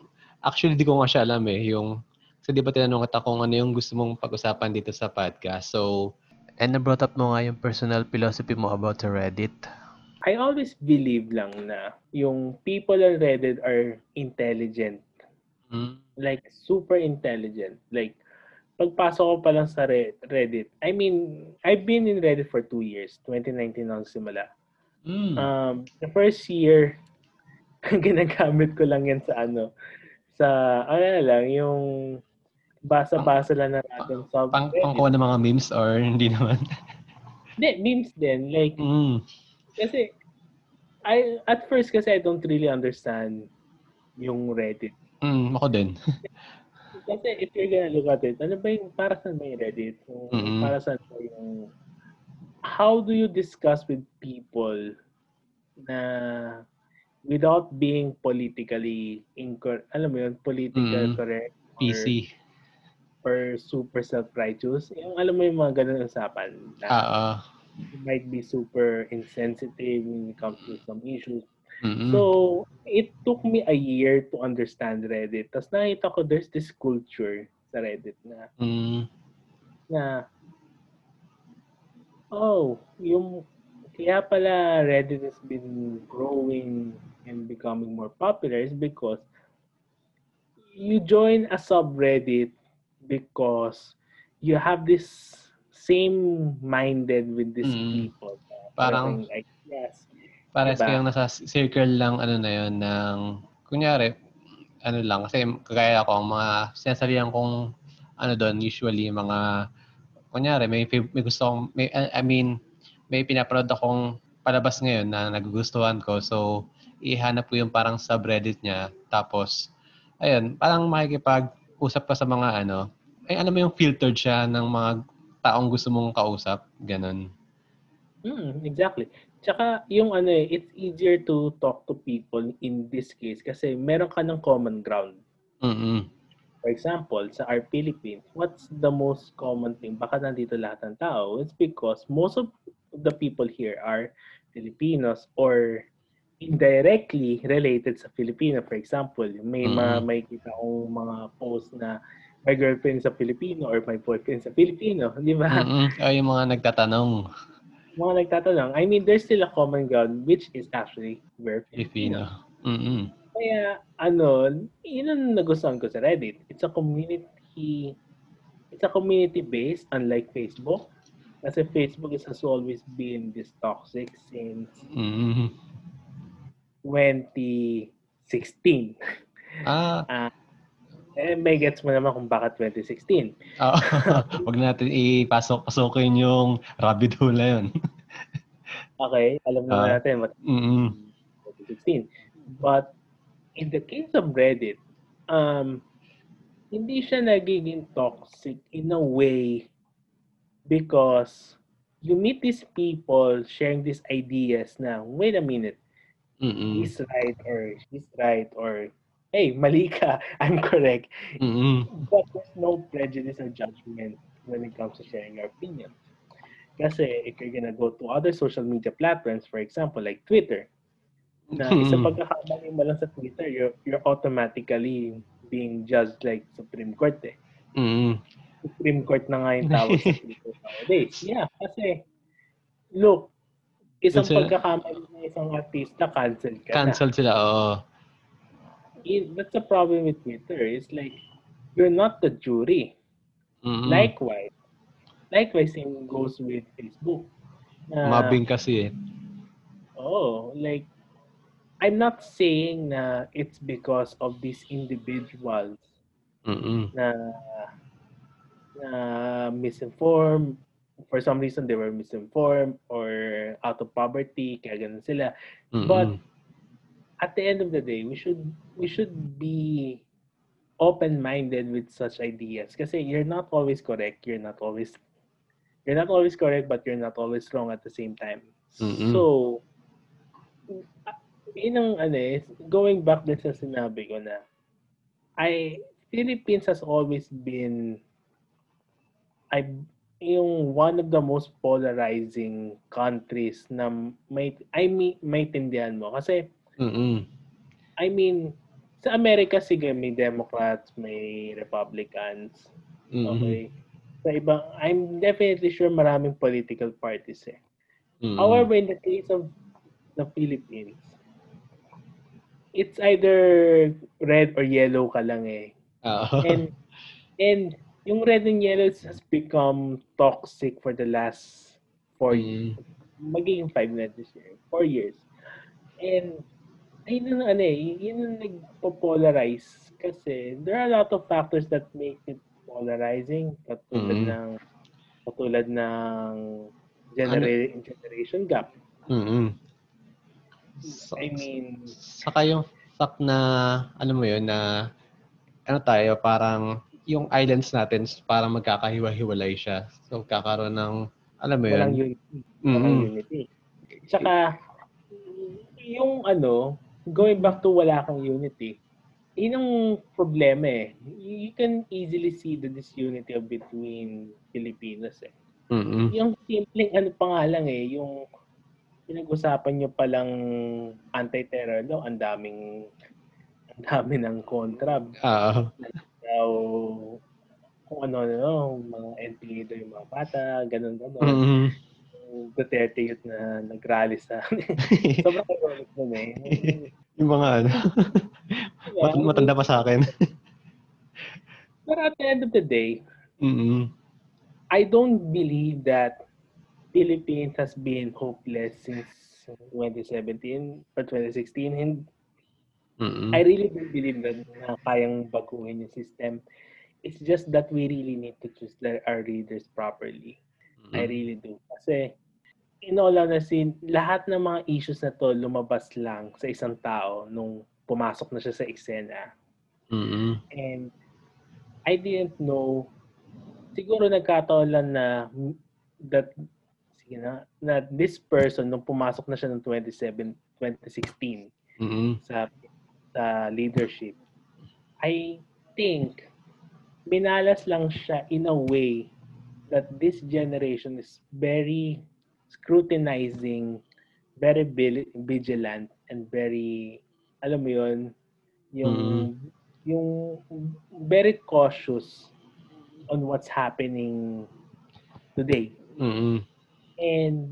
[SPEAKER 1] actually di ko nga siya alam eh, yung, kasi di ba tinanong kita kung ano yung gusto mong pag-usapan dito sa podcast. So, and na-brought up mo nga yung personal philosophy mo about Reddit.
[SPEAKER 2] I always believe lang na yung people on Reddit are intelligent.
[SPEAKER 1] Mm.
[SPEAKER 2] Like, super intelligent. Like, pagpasok ko pa lang sa Re- Reddit, I mean, I've been in Reddit for two years. 2019 ako simula.
[SPEAKER 1] Mm.
[SPEAKER 2] Um, the first year, ginagamit ko lang yan sa ano, sa, ano na lang, yung basa-basa lang na natin sa
[SPEAKER 1] pang, pangkuha ng mga memes or hindi naman?
[SPEAKER 2] Hindi, memes din. Like,
[SPEAKER 1] mm.
[SPEAKER 2] kasi, I, at first kasi I don't really understand yung Reddit.
[SPEAKER 1] Mm, ako din.
[SPEAKER 2] Kasi if you're gonna look at it, ano ba yung, para saan ba yung Reddit?
[SPEAKER 1] Mm-mm.
[SPEAKER 2] Para saan ba yung, how do you discuss with people na without being politically incorrect, alam mo yun, political
[SPEAKER 1] Mm.
[SPEAKER 2] correct or,
[SPEAKER 1] PC.
[SPEAKER 2] or super self-righteous. Yung alam mo yung mga ganun usapan
[SPEAKER 1] Ah, ah.
[SPEAKER 2] you might be super insensitive when it comes to some issues.
[SPEAKER 1] Mm-mm.
[SPEAKER 2] So, it took me a year to understand Reddit. Tapos nakita ko there's this culture sa Reddit na,
[SPEAKER 1] Mm.
[SPEAKER 2] na oh, yung kaya pala Reddit has been growing and becoming more popular is because you join a subreddit because you have this same minded with these
[SPEAKER 1] Mm.
[SPEAKER 2] people.
[SPEAKER 1] Parang-
[SPEAKER 2] like, yes,
[SPEAKER 1] Parehas
[SPEAKER 2] Diba?
[SPEAKER 1] kayong nasa circle lang ano na yun ng kunyari ano lang kasi kagaya ako ang mga sinasabihan kong ano doon usually mga kunyari may may gusto akong may I mean may pinapanood akong palabas ngayon na nagugustuhan ko so ihanap ko yung parang subreddit niya tapos ayun parang makikipag-usap ka sa mga ano ay ano mo yung filtered siya ng mga taong gusto mong kausap ganun
[SPEAKER 2] Mm, exactly. Tsaka yung ano eh, it's easier to talk to people in this case kasi meron ka ng common ground.
[SPEAKER 1] mm
[SPEAKER 2] For example, sa our Philippines, what's the most common thing? Baka nandito lahat ng tao? It's because most of the people here are Filipinos or indirectly related sa Filipino. For example, may mga
[SPEAKER 1] Mm.
[SPEAKER 2] may kita akong mga post na my girlfriend sa Filipino or my boyfriend sa Filipino, di ba?
[SPEAKER 1] Mm-mm. Ay, yung mga nagtatanong
[SPEAKER 2] mga nagtatanong, I mean, there's still a common ground which is actually we're
[SPEAKER 1] Filipino. Mm-mm.
[SPEAKER 2] Kaya, ano, yun ang nagustuhan ko sa Reddit. It's a community, it's a community based, unlike Facebook. Kasi Facebook is, has always been this toxic since
[SPEAKER 1] Mm-mm.
[SPEAKER 2] 2016.
[SPEAKER 1] Ah,
[SPEAKER 2] Ah, eh, may gets mo naman kung bakit 2016.
[SPEAKER 1] oo. Wag natin ipasok-pasokin yung rabbit hole na yun.
[SPEAKER 2] Okay, alam naman
[SPEAKER 1] Ah.
[SPEAKER 2] natin what
[SPEAKER 1] Mm-mm.
[SPEAKER 2] 2016. But in the case of Reddit, um, hindi siya nagiging toxic in a way because you meet these people sharing these ideas na, wait a minute,
[SPEAKER 1] Mm-mm.
[SPEAKER 2] he's right or she's right or, hey, mali ka, I'm correct.
[SPEAKER 1] Mm-mm.
[SPEAKER 2] But there's no prejudice or judgment when it comes to sharing your opinion. Kasi if you're gonna go to other social media platforms, for example, like Twitter, na isang
[SPEAKER 1] Mm.
[SPEAKER 2] pagkakamali mo lang sa Twitter, you're, you're automatically being judged like Supreme Court eh.
[SPEAKER 1] Mm-mm.
[SPEAKER 2] Supreme Court na nga yung tawag sa Twitter nowadays. Yeah, kasi, look, isang
[SPEAKER 1] sila-
[SPEAKER 2] pagkakamali ng isang artista, cancel ka
[SPEAKER 1] Cancel sila, oo.
[SPEAKER 2] na. That's the problem with Twitter. It's like, you're not the jury.
[SPEAKER 1] Mm-mm.
[SPEAKER 2] Likewise, likewise same goes with Facebook. Na,
[SPEAKER 1] Mabing kasi eh.
[SPEAKER 2] Oh, like, I'm not saying na it's because of these individuals
[SPEAKER 1] Mm-mm.
[SPEAKER 2] na na misinformed for some reason they were misinformed or out of poverty kaya ganun sila
[SPEAKER 1] Mm-mm.
[SPEAKER 2] But- at the end of the day we should we should be open-minded with such ideas. Kasi you're not always correct you're not always you're not always correct but you're not always wrong at the same time.
[SPEAKER 1] Mm-mm.
[SPEAKER 2] so yun ang ano eh, going back din sa sinabi ko na I Philippines has always been I yung one of the most polarizing countries na may I mean maintindihan mo. Kasi
[SPEAKER 1] Mm-mm.
[SPEAKER 2] I mean sa Amerika sige may Democrats, may Republicans,
[SPEAKER 1] Mm-mm.
[SPEAKER 2] okay. Sa ibang I'm definitely sure maraming political parties eh.
[SPEAKER 1] Mm-mm.
[SPEAKER 2] However, in the case of the Philippines, it's either red or yellow ka lang eh.
[SPEAKER 1] Oo.
[SPEAKER 2] And and yung red and yellow has become toxic for the last four years.
[SPEAKER 1] Mm.
[SPEAKER 2] Magiging five na this year. Four years. And ayun ang ano eh, yun ang nagpo-polarize kasi there are a lot of factors that make it polarizing katulad
[SPEAKER 1] Mhm.
[SPEAKER 2] ng katulad ng genera- generation gap.
[SPEAKER 1] Mm-mm. So,
[SPEAKER 2] I mean,
[SPEAKER 1] saka yung fact na, alam mo yun, na ano tayo, parang yung islands natin, parang magkakahiwa-hiwalay siya. So, kakaroon ng, alam mo
[SPEAKER 2] walang
[SPEAKER 1] yun,
[SPEAKER 2] unity. Walang
[SPEAKER 1] mm
[SPEAKER 2] unity. Tsaka, yung ano, going back to wala kang unity, yun ang problema eh. You can easily see the disunity of between Filipinos eh.
[SPEAKER 1] mm
[SPEAKER 2] Yung simpleng ano pa nga lang eh, yung pinag-usapan nyo palang anti-terror law, ang daming ang dami ng kontra.
[SPEAKER 1] Oo.
[SPEAKER 2] Daw, kung ano-ano, mga NPA yung mga bata, ganun-ganun.
[SPEAKER 1] Mm-mm.
[SPEAKER 2] Yung Duterte youth na nag-rally sa... Sobrang ironic nun eh.
[SPEAKER 1] yung mga ano, mat- matanda pa sa akin.
[SPEAKER 2] Pero at the end of the day,
[SPEAKER 1] Mm-mm.
[SPEAKER 2] I don't believe that Philippines has been hopeless since 2017 or 2016. And
[SPEAKER 1] Mm-mm.
[SPEAKER 2] I really do believe that na kayang baguhin yung system. It's just that we really need to choose our leaders properly. I
[SPEAKER 1] Mm-mm.
[SPEAKER 2] really do. Kasi, in all honesty, lahat ng mga issues na to lumabas lang sa isang tao nung pumasok na siya sa eksena.
[SPEAKER 1] Mm-mm.
[SPEAKER 2] And I didn't know, siguro nagkataon lang na that, sige na, na this person, nung pumasok na siya ng 27, 2016
[SPEAKER 1] Mm-mm.
[SPEAKER 2] sa, sa leadership, I think, minalas lang siya in a way that this generation is very scrutinizing, very vigilant, and very, alam mo yun, yung, yung very cautious on what's happening today.
[SPEAKER 1] Mm-mm.
[SPEAKER 2] And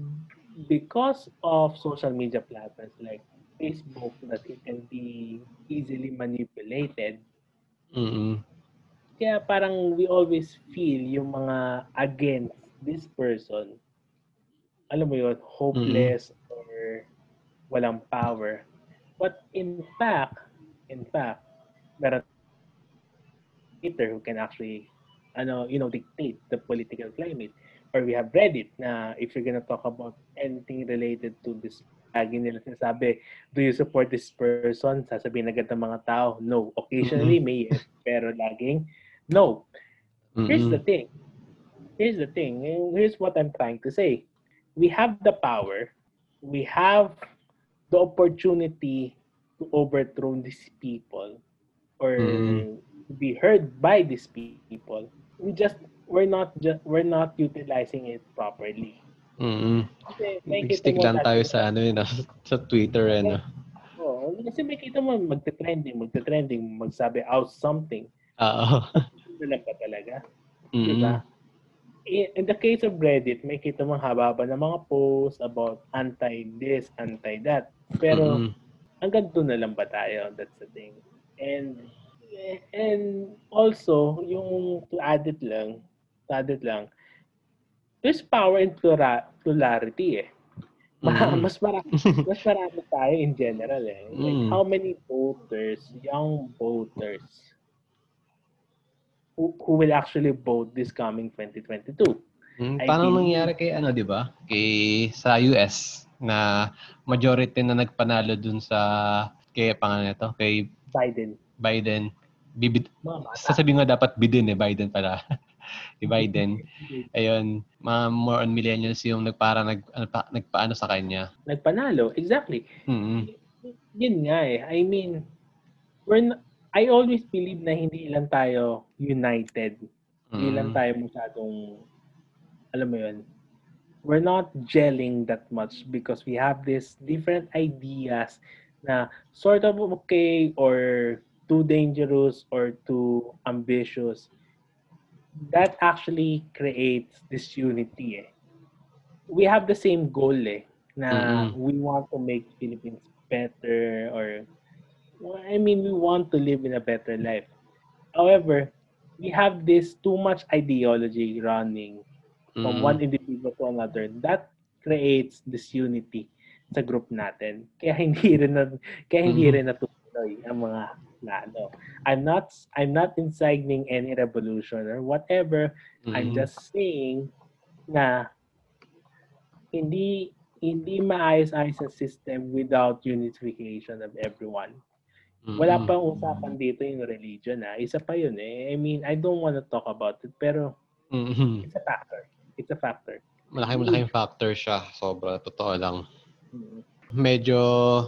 [SPEAKER 2] because of social media platforms like Facebook that it can be easily manipulated,
[SPEAKER 1] Mm-mm.
[SPEAKER 2] kaya parang we always feel yung mga against this person, alam mo yun, hopeless or walang power. But in fact, in fact, meron Twitter who can actually, ano, you know, dictate the political climate. Or we have Reddit na if you're gonna talk about anything related to this, lagi nila sinasabi, do you support this person? Sasabihin agad ng mga tao, no. Occasionally, may yes, pero laging, no. Here's the thing. Here's the thing. Here's what I'm trying to say. We have the power. We have the opportunity to overthrow these people or
[SPEAKER 1] Mhm.
[SPEAKER 2] be heard by these people. We just we're not just we're not utilizing it properly.
[SPEAKER 1] Mm-mm.
[SPEAKER 2] Kasi may
[SPEAKER 1] Stick lang tayo sa ano yun, ah, sa Twitter eh, no?
[SPEAKER 2] Oh, kasi may kita mo magte-trending, magte-trending, magsabi out something.
[SPEAKER 1] Oo.
[SPEAKER 2] Lang ba talaga?
[SPEAKER 1] Mm-mm.
[SPEAKER 2] Diba? In, in the case of Reddit, may kita mong haba-haba ng mga posts about anti-this, anti-that. Pero
[SPEAKER 1] Mm-mm.
[SPEAKER 2] hanggang doon na lang ba tayo? That's the thing. And and also, yung to add it lang, to add it lang, there's power in plura- plurality eh. Ma-
[SPEAKER 1] Mm.
[SPEAKER 2] mas marami mas marami tayo in general eh. Like
[SPEAKER 1] Mm.
[SPEAKER 2] how many voters, young voters who, who will actually vote this coming 2022?
[SPEAKER 1] Mm, paano
[SPEAKER 2] believe-
[SPEAKER 1] nangyari kay ano, 'di ba? Kay sa US na majority na nagpanalo dun sa kay pangalan nito, kay
[SPEAKER 2] Biden.
[SPEAKER 1] Biden.
[SPEAKER 2] Bata.
[SPEAKER 1] sasabihin nga dapat Biden eh, Biden pala. si Biden. Ayun, mga more on millennials yung nagpara nag ano, pa, nagpaano sa kanya.
[SPEAKER 2] Nagpanalo. Exactly.
[SPEAKER 1] Mm.
[SPEAKER 2] Yun nga eh. I mean, we're n- I always believe na hindi lang tayo united. Hindi lang
[SPEAKER 1] Mm.
[SPEAKER 2] tayo masyadong, alam mo yun, we're not gelling that much because we have these different ideas na sort of okay or too dangerous or too ambitious. That actually creates disunity eh. We have the same goal eh, na
[SPEAKER 1] Mm-mm.
[SPEAKER 2] we want to make Philippines better or I mean we want to live in a better life. However, we have this too much ideology running from
[SPEAKER 1] Mm.
[SPEAKER 2] one individual to another that creates disunity sa group natin. Kaya hindi rin na, kaya hindi
[SPEAKER 1] Mhm.
[SPEAKER 2] rin natutuloy ang mga na ano. I'm not I'm not inciting any revolution or whatever. I'm
[SPEAKER 1] Mm.
[SPEAKER 2] just saying na hindi hindi maayos-ayos ang system without unification of everyone. Wala
[SPEAKER 1] Mm.
[SPEAKER 2] pang usapan dito yung religion ha. Isa pa yun eh. I mean, I don't want to talk about it pero
[SPEAKER 1] Mm.
[SPEAKER 2] it's a factor. It's a factor.
[SPEAKER 1] Malaki malaking factor siya. Sobra totoo lang.
[SPEAKER 2] Mm.
[SPEAKER 1] Medyo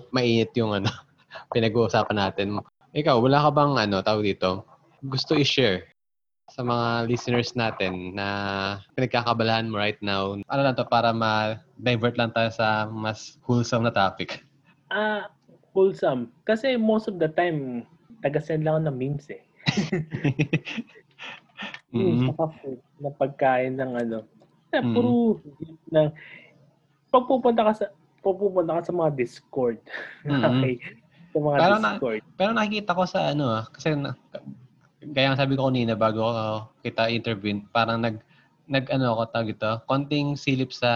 [SPEAKER 1] mainit yung ano pinag-uusapan natin. Ikaw, wala ka bang ano tawag dito? Gusto i-share sa mga listeners natin na pinagkakabalahan mo right now. Ano lang to para ma-divert lang tayo sa mas wholesome na topic.
[SPEAKER 2] Ah, wholesome. Kasi most of the time, taga-send lang ako ng memes eh. Memes
[SPEAKER 1] Mm.
[SPEAKER 2] saka food na pagkain ng ano. Eh,
[SPEAKER 1] Mm.
[SPEAKER 2] puro ng pag pupunta ka sa pupunta ka sa mga Discord.
[SPEAKER 1] Mm-mm.
[SPEAKER 2] okay. Sa mga
[SPEAKER 1] Pero na-
[SPEAKER 2] Discord.
[SPEAKER 1] Pero nakikita ko sa ano ah, kasi na, gaya ng sabi ko kanina bago ko kita intervene, parang nag nag ano ako tawag ito, konting silip sa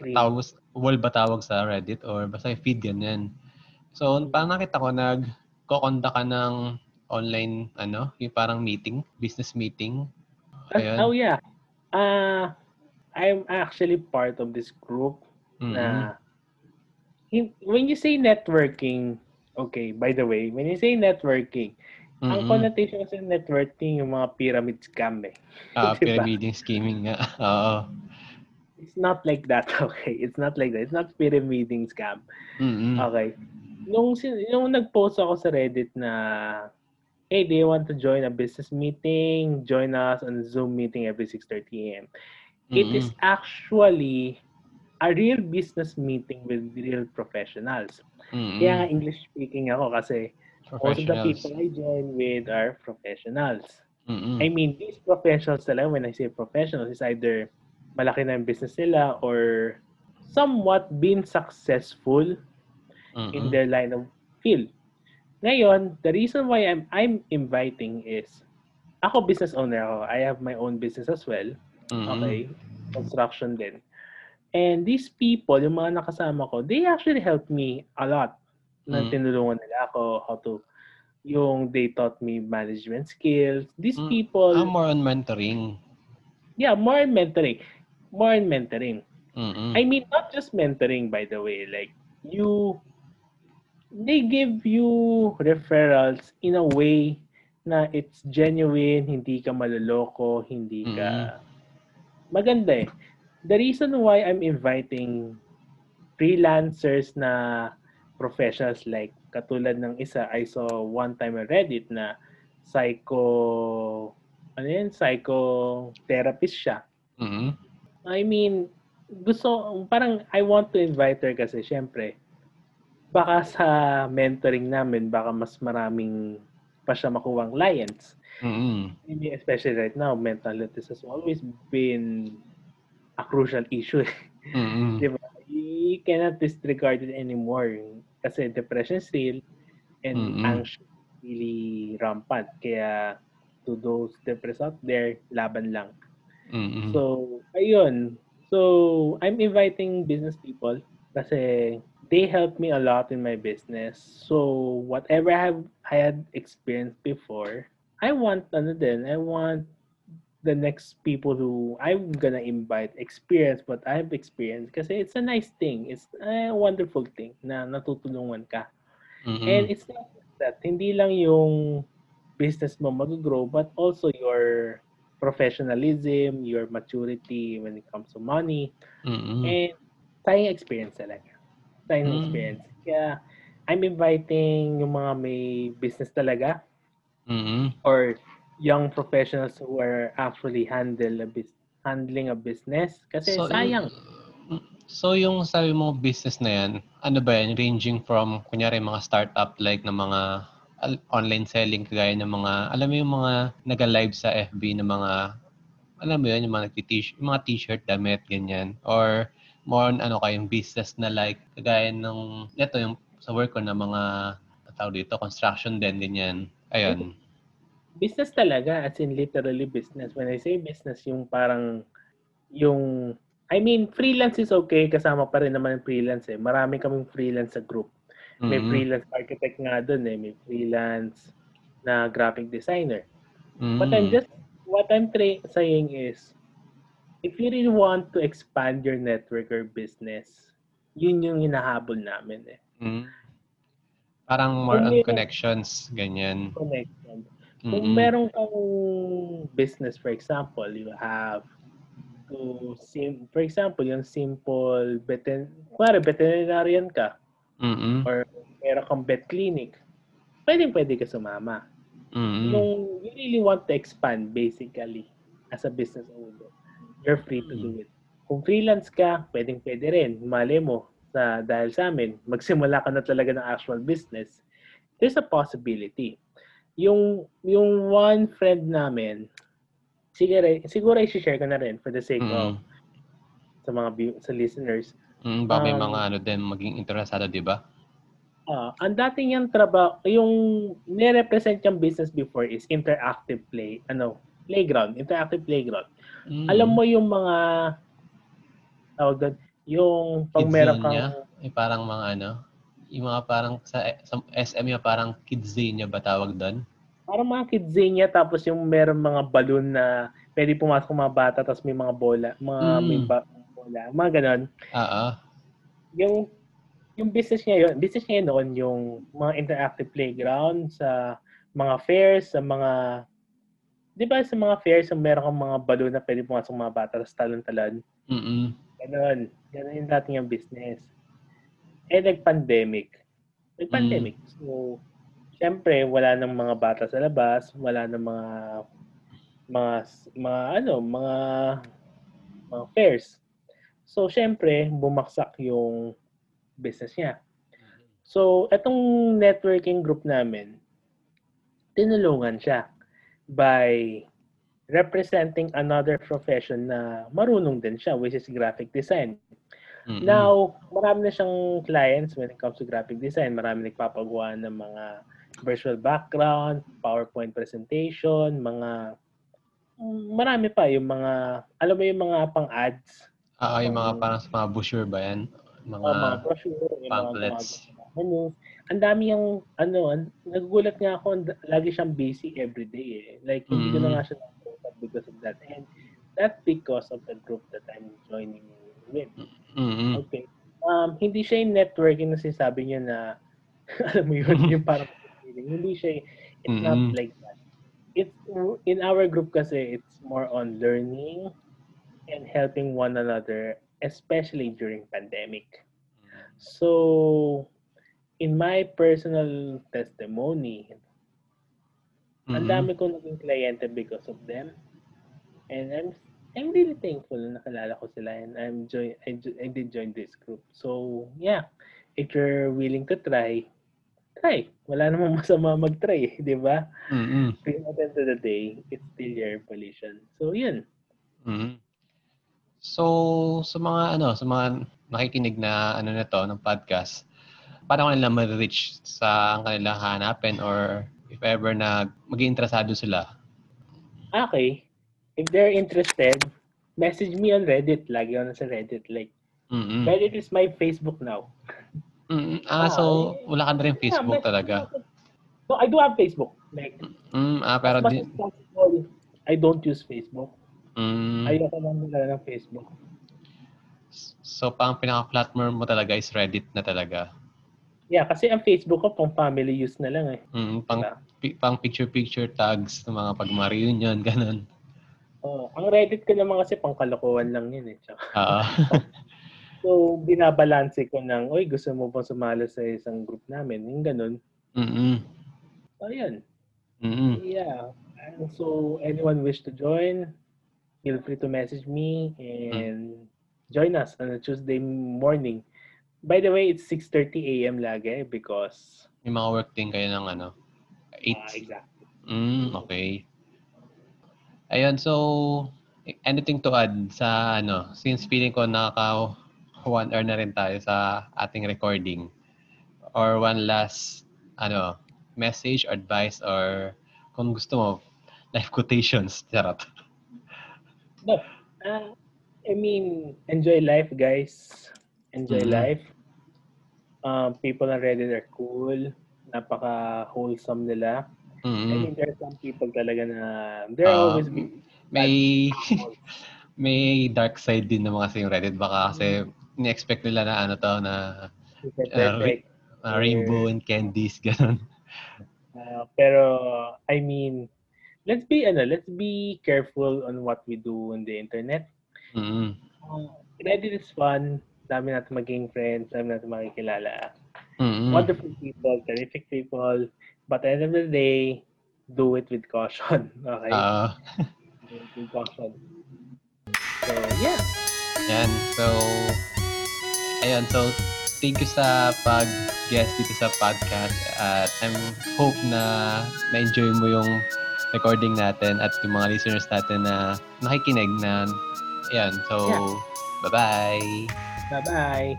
[SPEAKER 1] tawag wall ba tawag sa Reddit or basta feed ganyan. So parang nakita ko nag kokonda ka ng online ano, yung parang meeting, business meeting. Ayun.
[SPEAKER 2] Oh yeah. Uh, I'm actually part of this group
[SPEAKER 1] Mm-mm.
[SPEAKER 2] na when you say networking, okay, by the way, when you say networking, ang
[SPEAKER 1] Mm-mm.
[SPEAKER 2] connotation ng networking yung mga pyramid scam eh.
[SPEAKER 1] Ah,
[SPEAKER 2] Diba?
[SPEAKER 1] pyramiding scheming nga. Oo.
[SPEAKER 2] It's not like that, okay? It's not like that. It's not pyramiding scam.
[SPEAKER 1] Mm-mm.
[SPEAKER 2] Okay. Nung, nung nag-post ako sa Reddit na, hey, do you want to join a business meeting? Join us on Zoom meeting every 6.30 a.m. It is
[SPEAKER 1] Mm-mm.
[SPEAKER 2] actually a real business meeting with real professionals.
[SPEAKER 1] Mm-mm.
[SPEAKER 2] Kaya nga English speaking ako kasi most of the people I join with are professionals.
[SPEAKER 1] Mm-mm.
[SPEAKER 2] I mean, these professionals talaga, when I say professionals, is either malaki na yung business nila or somewhat been successful in
[SPEAKER 1] Mm-mm.
[SPEAKER 2] their line of field. Ngayon, the reason why I'm I'm inviting is ako business owner ako. I have my own business as well.
[SPEAKER 1] Mm-mm.
[SPEAKER 2] Okay? Construction din. And these people, yung mga nakasama ko, they actually helped me a lot. na
[SPEAKER 1] Mm.
[SPEAKER 2] tinulungan nila ako how to yung they taught me management skills. These
[SPEAKER 1] Mm.
[SPEAKER 2] people,
[SPEAKER 1] Ah, more on mentoring.
[SPEAKER 2] yeah, more in mentoring. More in mentoring.
[SPEAKER 1] Mm-mm.
[SPEAKER 2] I mean, not just mentoring, by the way. Like, you, they give you referrals in a way na it's genuine, hindi ka maloloko, hindi ka... Maganda eh. The reason why I'm inviting freelancers na professionals like katulad ng isa I saw one time on Reddit na psycho ano yun, psychotherapist siya.
[SPEAKER 1] Mm-mm.
[SPEAKER 2] I mean, gusto, parang I want to invite her kasi syempre, baka sa mentoring namin, baka mas maraming pa siya makuwang clients. Maybe especially right now, mental health has always been a crucial issue.
[SPEAKER 1] Mm-mm.
[SPEAKER 2] Di ba? You cannot disregard it anymore. Kasi depression is real and
[SPEAKER 1] Mm-mm.
[SPEAKER 2] anxiety is really rampant. Kaya to those depressed out there, laban lang.
[SPEAKER 1] Mm-mm.
[SPEAKER 2] So, ayun. So, I'm inviting business people kasi they help me a lot in my business. So, whatever I have I had experienced before, I want ano din, I want the next people who I'm gonna invite experience what I've experienced kasi it's a nice thing. It's a wonderful thing na natutulungan ka.
[SPEAKER 1] Mm-mm.
[SPEAKER 2] And it's not that, hindi lang yung business mo mag-grow, but also your professionalism, your maturity when it comes to money,
[SPEAKER 1] Mm-mm.
[SPEAKER 2] and tayong experience talaga. Tayong
[SPEAKER 1] Mm.
[SPEAKER 2] experience. Kaya, I'm inviting yung mga may business talaga
[SPEAKER 1] Mm-mm.
[SPEAKER 2] or young professionals who are actually handle a bus- handling a business. Kasi sayang.
[SPEAKER 1] Yung, so yung sabi mo business na yan, ano ba yan? Ranging from, kunyari mga startup like na mga online selling kagaya ng mga, alam mo yung mga nag-live sa FB na mga, alam mo yun, yung mga, nagti-t- yung mga t-shirt, damit, ganyan. Or more on ano kayong business na like, kagaya ng, ito yung sa work ko na mga, tawag dito, construction din, ganyan. Ayun.
[SPEAKER 2] business talaga, as in literally business. When I say business, yung parang, yung, I mean, freelance is okay, kasama pa rin naman yung freelance eh. Marami kaming freelance sa group. May
[SPEAKER 1] Mm-mm.
[SPEAKER 2] freelance architect nga doon eh, may freelance na graphic designer.
[SPEAKER 1] Mm-mm.
[SPEAKER 2] But I'm just, what I'm tra- saying is, if you really want to expand your network or business, yun yung hinahabol namin eh.
[SPEAKER 1] Mm. Parang more
[SPEAKER 2] Kung
[SPEAKER 1] on connections, ganyan.
[SPEAKER 2] Connection. Kung
[SPEAKER 1] Mm-mm.
[SPEAKER 2] meron kang business, for example, you have to, sim for example, yung simple, veten kuwari, veterinarian ka,
[SPEAKER 1] Mm-mm.
[SPEAKER 2] or meron kang vet clinic, pwedeng pwede ka sumama.
[SPEAKER 1] Mm-mm.
[SPEAKER 2] Kung you really want to expand, basically, as a business owner, you're free to do it. Kung freelance ka, pwedeng pwede rin. Mali mo, sa, dahil sa amin, magsimula ka na talaga ng actual business, there's a possibility. Yung, yung one friend namin, siguro, siguro i-share ko na rin for the sake of
[SPEAKER 1] Mm-mm.
[SPEAKER 2] sa mga sa listeners.
[SPEAKER 1] Mm, ba may
[SPEAKER 2] Um,
[SPEAKER 1] mga ano din maging interesado, 'di ba?
[SPEAKER 2] Ah, ang dating yung trabaho, yung nirepresent yung business before is interactive play, ano, playground, interactive playground.
[SPEAKER 1] Mm.
[SPEAKER 2] Alam mo yung mga tawag doon, yung pag
[SPEAKER 1] Kids
[SPEAKER 2] meron kang
[SPEAKER 1] niya? May parang mga ano, yung mga parang sa, sa SM yung parang niya ba tawag doon?
[SPEAKER 2] parang mga kidzania tapos yung meron mga balloon na pwede pumasok mga bata tapos may mga bola, mga
[SPEAKER 1] Mm.
[SPEAKER 2] may ba- bola, mga ganon.
[SPEAKER 1] Oo.
[SPEAKER 2] Yung yung business niya yun, business niya noon yung mga interactive playground sa mga fairs, sa mga 'di ba sa mga fairs meron kang mga balloon na pwede pumasok mga bata tapos talon-talon.
[SPEAKER 1] Mm.
[SPEAKER 2] Ganon. Ganon yung dating yung business. Eh, nag-pandemic. Nag-pandemic. So, syempre, wala nang mga bata sa labas, wala nang mga mga mga ano, mga mga fairs. So, syempre, bumaksak yung business niya. So, etong networking group namin, tinulungan siya by representing another profession na marunong din siya, which is graphic design.
[SPEAKER 1] Mm-mm.
[SPEAKER 2] Now, marami na siyang clients when it comes to graphic design. Marami nagpapagawa ng mga virtual background, PowerPoint presentation, mga marami pa yung mga alam mo yung mga pang-ads,
[SPEAKER 1] Oo, yung mga parang sa mga brochure ba yan? Mga,
[SPEAKER 2] mga, mga brochure, yung
[SPEAKER 1] pamphlets.
[SPEAKER 2] mga gumagawa ng news. Ang dami yung, ano, an- nagugulat nga ako, lagi siyang busy every day eh. Like, hindi ko na
[SPEAKER 1] Mm.
[SPEAKER 2] nga siya because of that. And that's because of the group that I'm joining with.
[SPEAKER 1] Mm-mm.
[SPEAKER 2] Okay. Um, hindi siya yung networking na sinasabi niyo na, alam mo yun, yung parang feeling. Hindi siya, it's not
[SPEAKER 1] Mm-mm.
[SPEAKER 2] like that. It's, in our group kasi, it's more on learning and helping one another, especially during pandemic. So, in my personal testimony, ang
[SPEAKER 1] Mm-mm.
[SPEAKER 2] dami ko naging kliyente because of them. And I'm I'm really thankful na nakilala ko sila and I'm join I, jo- I did join this group. So, yeah. If you're willing to try, try. Wala namang masama mag-try, di ba?
[SPEAKER 1] Mm-mm.
[SPEAKER 2] At the end of the day, it's still your volition. So, yun.
[SPEAKER 1] Mhm. So, sa mga ano, sa mga nakikinig na ano na to ng podcast, paano kanila ma-reach sa ang kanila hanapin or if ever na maging interesado sila?
[SPEAKER 2] Okay. If they're interested, message me on Reddit. Lagi ako na sa Reddit. Like,
[SPEAKER 1] Mm-mm.
[SPEAKER 2] Reddit is my Facebook now.
[SPEAKER 1] Mm-mm. Ah, so wala ka na rin Facebook
[SPEAKER 2] Yeah,
[SPEAKER 1] talaga?
[SPEAKER 2] No, I do have Facebook. Like,
[SPEAKER 1] Mm, ah, pero
[SPEAKER 2] as much
[SPEAKER 1] di...
[SPEAKER 2] as possible, I don't use Facebook.
[SPEAKER 1] Mm,
[SPEAKER 2] Ayoko lang nila ng Facebook.
[SPEAKER 1] so, pang pinaka-platform mo talaga is Reddit na talaga?
[SPEAKER 2] Yeah, kasi ang Facebook ko pang family use na lang eh.
[SPEAKER 1] Mm, pang,
[SPEAKER 2] Diba?
[SPEAKER 1] pang picture-picture tags ng mga pag-reunion, ganun.
[SPEAKER 2] Oh, ang Reddit ko naman kasi pang kalokohan lang yun eh.
[SPEAKER 1] Oo.
[SPEAKER 2] So, binabalanse ko ng, oy, gusto mo bang sumala sa isang group namin? Yung ganun.
[SPEAKER 1] Mm-mm.
[SPEAKER 2] So, yun.
[SPEAKER 1] Mm-mm.
[SPEAKER 2] Yeah. And so, anyone wish to join, feel free to message me and join us on a Tuesday morning. By the way, it's 6.30 a.m. lagi because...
[SPEAKER 1] May mga work din kayo ng ano? 8?
[SPEAKER 2] Ah, exactly.
[SPEAKER 1] Mm, okay. Ayun, so anything to add sa ano, since feeling ko nakaka one hour na rin tayo sa ating recording or one last ano, message, advice or kung gusto mo life quotations, charot.
[SPEAKER 2] No. Uh, I mean, enjoy life, guys. Enjoy
[SPEAKER 1] Mhm.
[SPEAKER 2] life. Um, people on Reddit are cool. Napaka-wholesome nila. I
[SPEAKER 1] Mm.
[SPEAKER 2] mean, there are some people talaga na they're
[SPEAKER 1] Ah,
[SPEAKER 2] always be
[SPEAKER 1] may may dark side din naman kasi yung Reddit baka kasi ni-expect nila na ano to na
[SPEAKER 2] perfect.
[SPEAKER 1] uh, rainbow and candies ganun.
[SPEAKER 2] Uh, pero I mean, let's be ano, let's be careful on what we do on the internet.
[SPEAKER 1] Mm.
[SPEAKER 2] Uh, Reddit is fun. Dami natin maging friends, dami natin makikilala.
[SPEAKER 1] Mm.
[SPEAKER 2] Wonderful people, terrific people. But at the end of the day, do it with caution. Okay?
[SPEAKER 1] Ah,
[SPEAKER 2] do it with caution. So, yeah.
[SPEAKER 1] Yan. So, ayun. So, thank you sa pag-guest dito sa podcast. At I'm hope na na-enjoy mo yung recording natin at yung mga listeners natin na nakikinig na, ayan. So,
[SPEAKER 2] Yeah.
[SPEAKER 1] bye-bye!
[SPEAKER 2] Bye-bye.